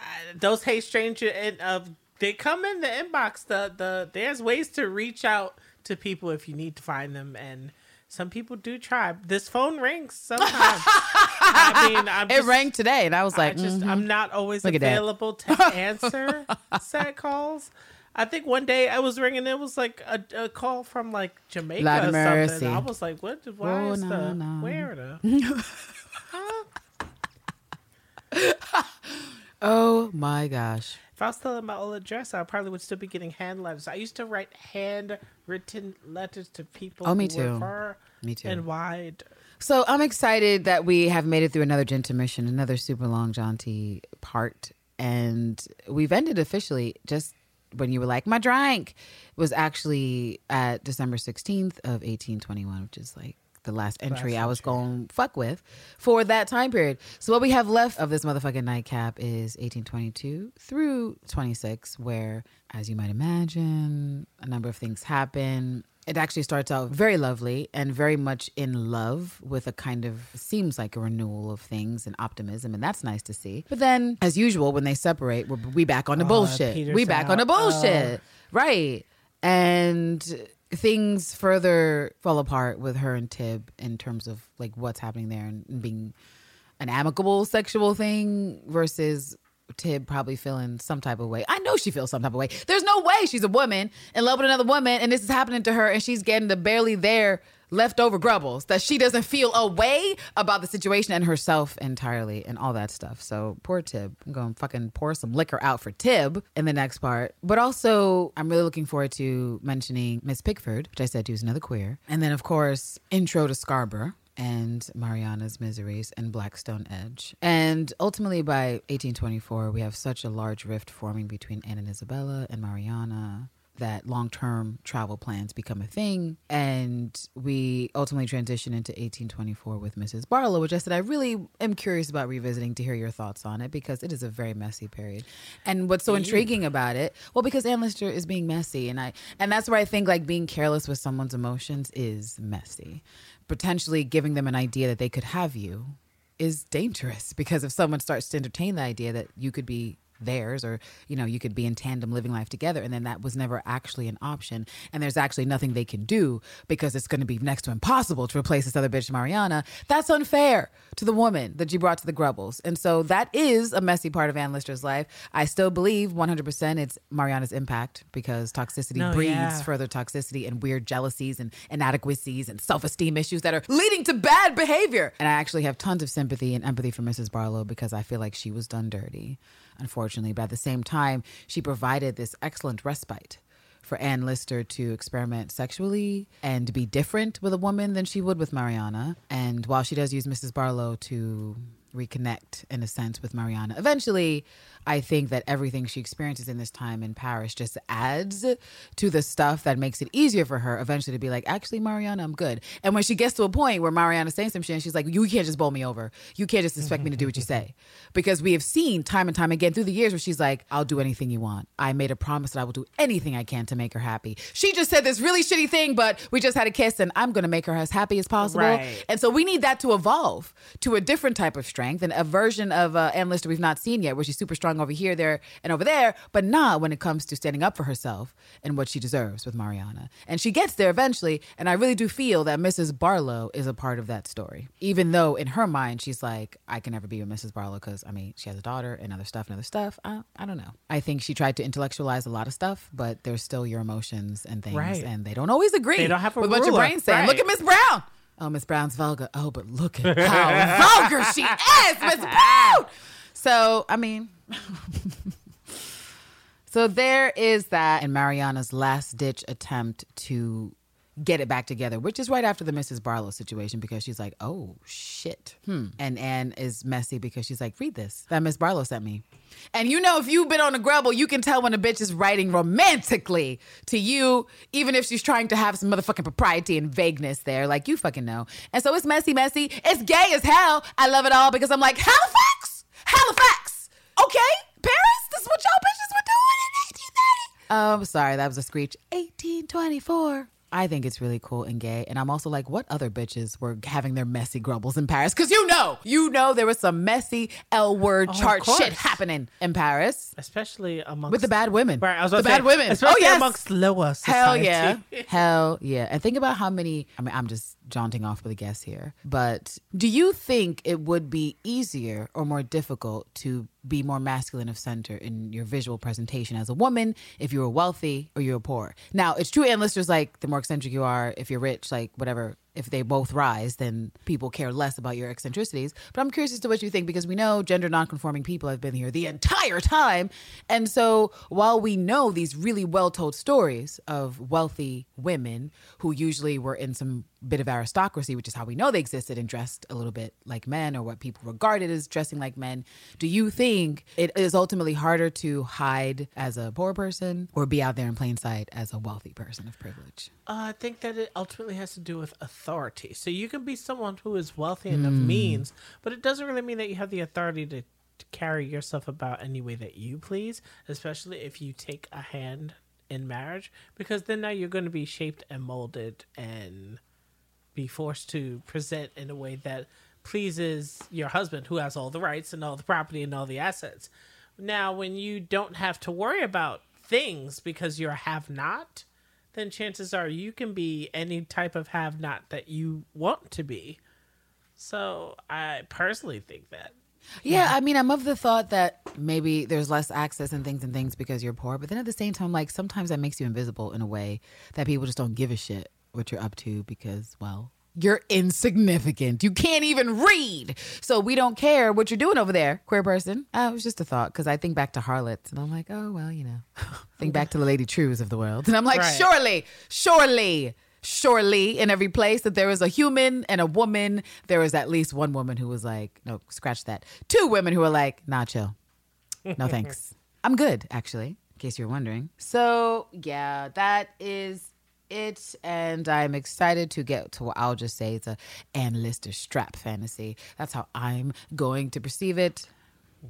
I, those hate stranger and uh, they come in the inbox. The the there's ways to reach out to people if you need to find them, and some people do try. This phone rings sometimes. I mean, I'm it just, rang today, and I was I like, just, mhm. I'm not always Look available to answer sad calls. I think one day I was ringing. It was like a, a call from like Jamaica Lord or of something. mercy. I was like, "What? Why Oh, is no, the no. where the?" Huh? oh my gosh. If I was still in my old address, I probably would still be getting hand letters. I used to write handwritten letters to people. Oh, me who were too. far Me too. And wide. So I'm excited that we have made it through another intermission, another super long jaunty part, and we've ended officially just when you were like, my drink was actually at December 16th of 1821, which is like the last entry I was going to fuck with for that time period. So what we have left of this motherfucking nightcap is 1822 through 26, where, as you might imagine, a number of things happen. it actually starts out very lovely and very much in love with a kind of seems like a renewal of things and optimism, and that's nice to see. But then, as usual, when they separate, we're, we back on the oh, bullshit. Peter's We back on the out. bullshit, oh. right? And things further fall apart with her and Tib in terms of like what's happening there and being an amicable sexual thing versus Tib probably feeling some type of way. I know she feels some type of way. There's no way she's a woman in love with another woman and this is happening to her and she's getting the barely there leftover grubbles that she doesn't feel a way about the situation and herself entirely and all that stuff. So poor Tib. I'm going to fucking pour some liquor out for Tib in the next part. But also, I'm really looking forward to mentioning Miss Pickford, which I said she was another queer. And then, of course, intro to Scarborough and Mariana's Miseries and Blackstone Edge. And ultimately, by 1824, we have such a large rift forming between Anne and Isabella and Mariana that long term travel plans become a thing. And we ultimately transition into 1824 with Mrs. Barlow, which I said I really am curious about revisiting to hear your thoughts on it because it is a very messy period. And what's so intriguing about it, well, because Anne Lister is being messy. And I and that's where I think like being careless with someone's emotions is messy. Potentially giving them an idea that they could have you is dangerous because if someone starts to entertain the idea that you could be theirs or you know you could be in tandem living life together and then that was never actually an option. And there's actually nothing they can do because it's going to be next to impossible to replace this other bitch mariana. That's unfair to the woman that you brought to the grubbles. And so that is a messy part of ann lister's life. I still believe 100% it's mariana's impact because toxicity No, breeds yeah. further toxicity and weird jealousies and inadequacies and self-esteem issues that are leading to bad behavior. And i actually have tons of sympathy and empathy for mrs barlow because i feel like she was done dirty unfortunately but at the same time she provided this excellent respite for Ann Lister to experiment sexually and be different with a woman than she would with Mariana. And while she does use Mrs. Barlow to reconnect in a sense with Mariana, eventually I think that everything she experiences in this time in Paris just adds to the stuff that makes it easier for her eventually to be like, actually, Mariana, I'm good. And when she gets to a point where Mariana's saying some shit and she's like, you can't just bowl me over. You can't just expect me to do what you say. Because we have seen time and time again through the years where she's like, I'll do anything you want. I made a promise that I will do anything I can to make her happy. She just said this really shitty thing, but we just had a kiss and I'm going to make her as happy as possible. Right. And so we need that to evolve to a different type of strength and a version of uh, Ann Lister we've not seen yet, where she's super strong over here, there, and over there, but not when it comes to standing up for herself and what she deserves with Mariana. And she gets there eventually. And I really do feel that Mrs. Barlow is a part of that story, even though in her mind she's like, I can never be with Mrs. Barlow because I mean she has a daughter and other stuff and other stuff. I, I don't know. I think she tried to intellectualize a lot of stuff, but there's still your emotions and things, Right. and they don't always agree. They don't have a with what your ruler. brain's saying. Look at Miss Brown. Oh, Miss Brown's vulgar. Oh, but look at how vulgar she is, Miss Brown. So, I mean, so there is that, and Mariana's last ditch attempt to get it back together, which is right after the Mrs. Barlow situation because she's like, oh shit. Hmm. And Anne is messy because she's like, read this that Miss Barlow sent me. And you know, if you've been on a grubble, you can tell when a bitch is writing romantically to you, even if she's trying to have some motherfucking propriety and vagueness there. Like, you fucking know. And so it's messy, messy. It's gay as hell. I love it all because I'm like, Halifax! Halifax! Okay? Paris? This is what y'all bitches were doing in 1830. Oh, sorry, that was a screech. 1824. I think it's really cool and gay. And I'm also like, what other bitches were having their messy grubbles in Paris? Because you know, you know, there was some messy L word Oh, chart shit happening in Paris especially amongst with the bad women. Right, I was the about to bad say, women. especially oh, yes. amongst lower society. Hell yeah. Hell yeah. And think about how many, I mean, I'm just jaunting off with a guess here, but do you think it would be easier or more difficult to be more masculine of center in your visual presentation as a woman if you were wealthy or you were poor? Now, it's true, and listeners, like the more eccentric you are, if you're rich, like whatever. If they both rise, then people care less about your eccentricities. But I'm curious as to what you think because we know gender nonconforming people have been here the entire time. And so while we know these really well told stories of wealthy women who usually were in some bit of aristocracy, which is how we know they existed and dressed a little bit like men or what people regarded as dressing like men, do you think it is ultimately harder to hide as a poor person or be out there in plain sight as a wealthy person of privilege? Uh, I think that it ultimately has to do with authority. So you can be someone who is wealthy and of hmm. means, but it doesn't really mean that you have the authority to, to carry yourself about any way that you please, especially if you take a hand in marriage because then now you're going to be shaped and molded and be forced to present in a way that pleases your husband who has all the rights and all the property and all the assets. Now, when you don't have to worry about things because you're a have not, then chances are you can be any type of have not that you want to be. So I personally think that. Yeah, I mean, I'm of the thought that maybe there's less access and things and things because you're poor, but then at the same time, like sometimes that makes you invisible in a way that people just don't give a shit what you're up to because, well, you're insignificant. You can't even read. So we don't care what you're doing over there, queer person. Uh, it was just a thought because I think back to harlots and I'm like, oh, well, you know, think back to the Lady Trues of the world. And I'm like, Right. surely, surely, surely in every place that there is a human and a woman, there is at least one woman who was like, no, scratch that. Two women who were like, nah, chill. No thanks. I'm good, actually, in case you're wondering. So, yeah, that is it. And I'm excited to get to what I'll just say it's a Ann Lister strap fantasy. That's how I'm going to perceive it.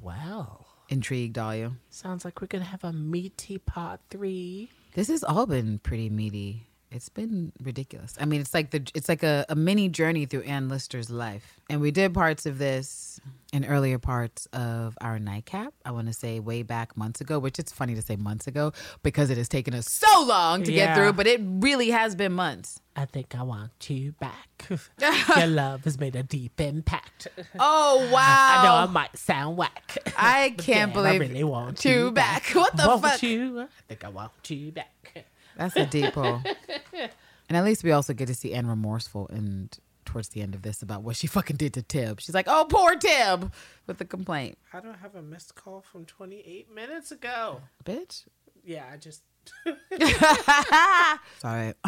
Wow. Intrigued, are you? Sounds like we're going to have a meaty part three. This has all been pretty meaty. It's been ridiculous. I mean, it's like the it's like a, a mini journey through Ann Lister's life. And we did parts of this in earlier parts of our nightcap. I want to say way back months ago, which it's funny to say months ago because it has taken us so long to get through, but it really has been months. I think I want you back. Your love has made a deep impact. Oh wow. I know I might sound whack. I can't believe I really want you you back. What the want fuck? You? I think I want you back. That's a deep pull. and at least we also get to see Anne remorseful and towards the end of this about what she fucking did to Tib. She's like, "Oh, poor Tib," with the complaint. I don't have a missed call from 28 minutes ago. Bitch. Yeah, I just. Sorry.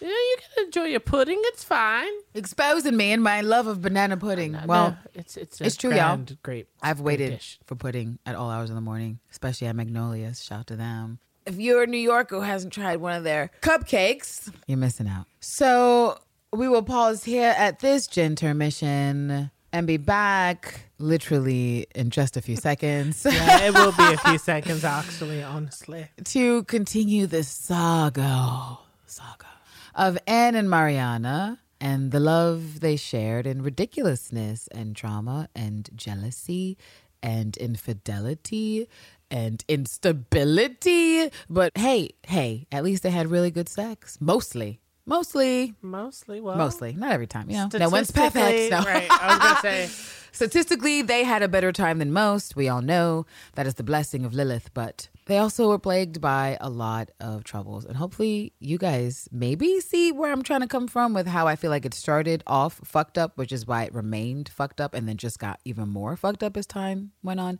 Yeah, you can enjoy your pudding. It's fine. Exposing me and my love of banana pudding. Well, No, it's it's a it's true, y'all. grand, Great. I've great waited dish. for pudding at all hours in the morning, especially at Magnolia's. Shout to them. If you're a New Yorker who hasn't tried one of their cupcakes, you're missing out. So we will pause here at this intermission and be back literally in just a few seconds Yeah, it will be a few seconds, actually. Honestly. to continue this saga, saga of Anne and Mariana and the love they shared and ridiculousness and drama and jealousy and infidelity and instability. But hey, hey, at least they had really good sex. Mostly. Mostly. Mostly, well, Mostly. Not every time, you know. No one's perfect. No. Right. I was gonna say. Statistically, they had a better time than most. We all know that is the blessing of Lilith, but they also were plagued by a lot of troubles. And hopefully, you guys maybe see where I'm trying to come from with how I feel like it started off fucked up, which is why it remained fucked up and then just got even more fucked up as time went on.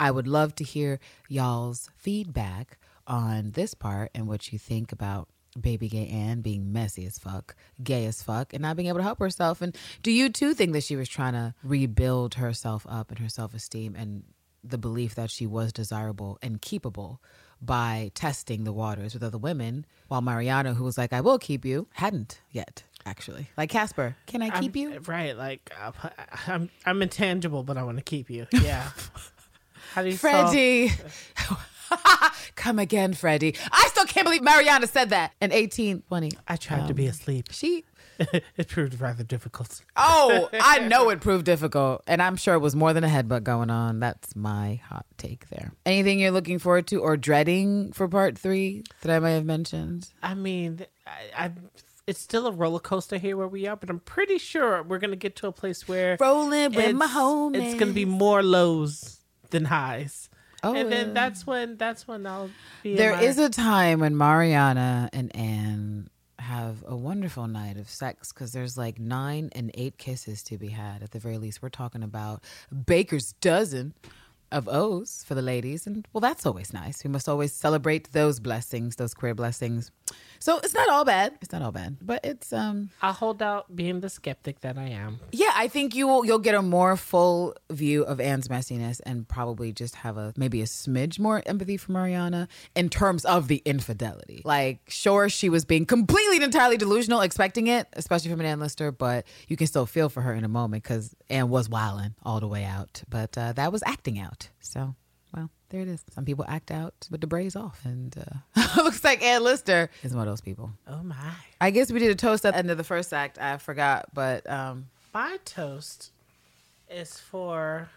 I would love to hear y'all's feedback on this part and what you think about baby gay Anne being messy as fuck, gay as fuck, and not being able to help herself. And do you too think that she was trying to rebuild herself up and her self esteem and the belief that she was desirable and keepable by testing the waters with other women, while Mariana, who was like, I will keep you, hadn't yet, actually. Like Casper, can I keep I'm- you? Right. Like uh, I'm, I'm intangible, but I want to keep you. Yeah. How do you Freddie. Come again, Freddie. I still can't believe Mariana said that. And 18, 20. I tried to be um, asleep. She it proved rather difficult. Oh, I know it proved difficult. And I'm sure it was more than a headbutt going on. That's my hot take there. Anything you're looking forward to or dreading for part three that I may have mentioned? I mean, I, I it's still a roller coaster here where we are, but I'm pretty sure we're gonna get to a place where Rolling with my it's- homies. It's gonna be more lows than highs. Oh, and then that's when that's when I'll be. There my- is a time when Mariana and Anne have a wonderful night of sex because there's like nine and eight kisses to be had at the very least. We're talking about baker's dozen of O's for the ladies. And well, that's always nice. We must always celebrate those blessings, those queer blessings. So it's not all bad. It's not all bad, but it's, um, I'll hold out being the skeptic that I am. yeah, I think you will you'll get a more full view of Anne's messiness and probably just have a maybe a smidge more empathy for Mariana in terms of the infidelity. Like, sure, she was being completely and entirely delusional, expecting it, especially from an Ann Lister, but you can still feel for her in a moment because Anne was wilding all the way out. But uh, that was acting out. So, well, there it is. Some people act out with the braids off, and uh, looks like Ann Lister is one of those people. Oh my. I guess we did a toast at the end of the first act. I forgot, but um, My toast is for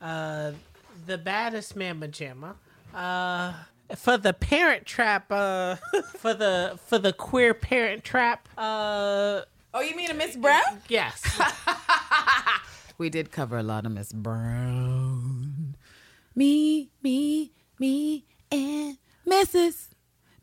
uh, the baddest mamma jamma. Uh, for the parent trap, uh, for the for the queer parent trap. Uh, oh, you mean a Miss Brown? yes, We did cover a lot of Miss Brown. Me, me, me, and Mrs.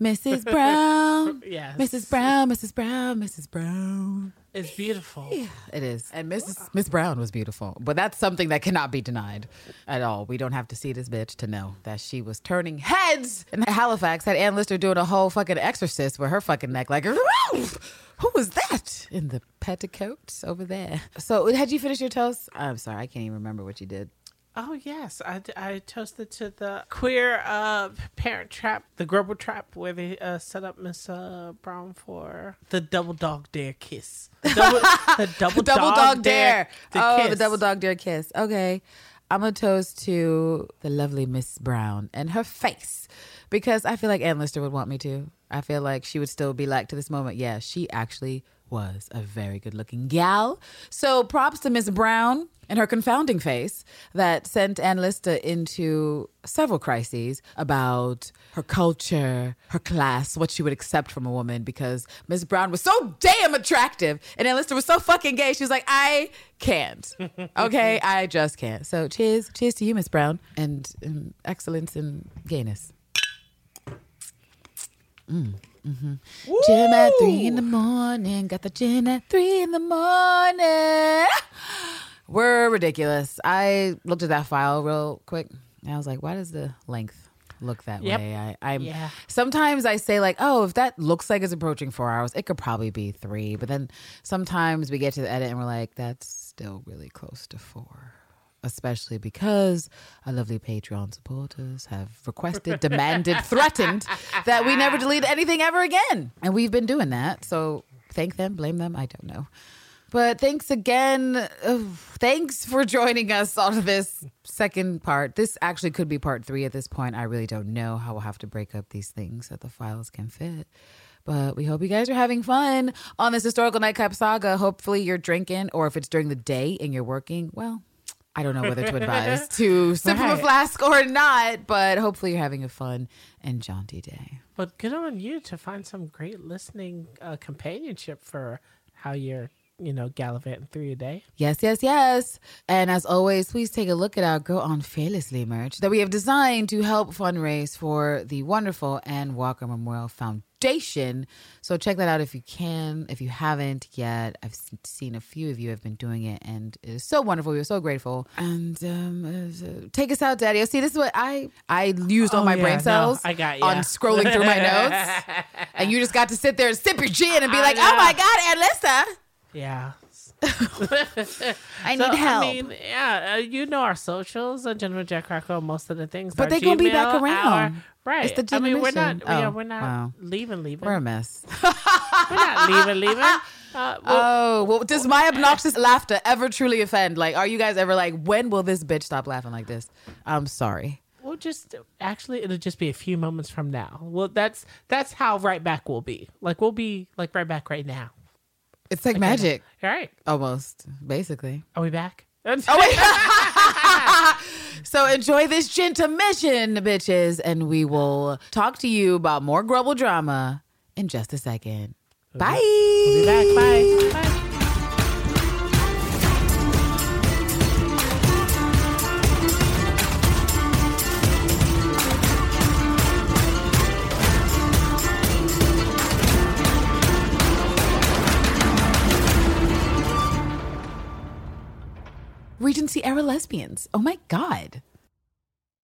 Mrs. Brown. Yes. Mrs. Brown, Mrs. Brown, Mrs. Brown. it's beautiful. Yeah, it is. And Mrs. Miss Brown was beautiful. But that's something that cannot be denied at all. We don't have to see this bitch to know that she was turning heads. And Halifax had Ann Lister doing a whole fucking exorcist with her fucking neck like, who was that in the petticoats over there? So had you finished your toast? I'm sorry, I can't even remember what you did. Oh yes, I, I toasted to the queer uh, parent trap, the Grubble trap, where they uh, set up Miss uh, Brown for the double dog dare kiss. The double, the double, double dog, dare. the oh, the kiss. double dog dare kiss. Okay. I'm to toast to the lovely Miss Brown and her face because I feel like Ann Lister would want me to. I feel like she would still be like to this moment, yeah, she actually was a very good looking gal. So props to Miss Brown and her confounding face that sent Ann Lister into several crises about her culture, her class, what she would accept from a woman because Miss Brown was so damn attractive and Ann Lister was so fucking gay. She was like, I can't. Okay, I just can't. So cheers, cheers to you, Miss Brown, and um, excellence in gayness. Mm, hmm Gym at three in the morning. Got the gym at three in the morning. We're ridiculous. I looked at that file real quick and I was like, why does the length look that Yep. way? I, I'm Yeah. sometimes I say like, oh, if that looks like it's approaching four hours, it could probably be three. But then sometimes we get to the edit and we're like, that's still really close to four. Especially because our lovely Patreon supporters have requested, demanded, threatened that we never delete anything ever again. And we've been doing that. So thank them, blame them, I don't know. But thanks again. Ugh, thanks for joining us on this second part. This actually could be part three at this point. I really don't know how we'll have to break up these things that the files can fit. But we hope you guys are having fun on this historical nightcap saga. Hopefully, you're drinking, or if it's during the day and you're working, well, I don't know whether to advise to sip from a flask or not, but hopefully, you're having a fun and jaunty day. But good on you to find some great listening uh, companionship for how you're, you know, gallivanting through your day. Yes, yes, yes. And as always, please take a look at our Go On Fearlessly merch that we have designed to help fundraise for the wonderful Anne Walker Memorial Foundation. So check that out if you can. If you haven't yet, I've seen a few of you have been doing it, and it is so wonderful. We're so grateful. And um, uh, take us out, Daddy. See, this is what I I used all Oh, my yeah, brain no, cells I got on scrolling through my notes, and you just got to sit there and sip your gin and be like, "Oh my God, Alyssa, Yeah. I need help." I mean, yeah, uh, you know our socials, uh, Gentleman Jack Crackle, most of the things. But our they gonna be back around. our- right. It's the I mean, we're not. generation. yeah, Oh, we're not wow. leaving. Leaving. We're a mess. We're not leaving. Leaving. Uh, well, Oh, well, does my obnoxious laughter ever truly offend? Like, are you guys ever like, when will this bitch stop laughing like this? I'm sorry. we'll just actually, it'll just be a few moments from now. Well, that's that's how right back will be. Like we'll be like right back right now. It's like magic, All right. almost, basically. Are we back? Oh, wait. So enjoy this gentle mission, bitches, and we will talk to you about more Grubble drama in just a second. Bye. We'll be back. Bye. Bye. Regency era lesbians. Oh my God.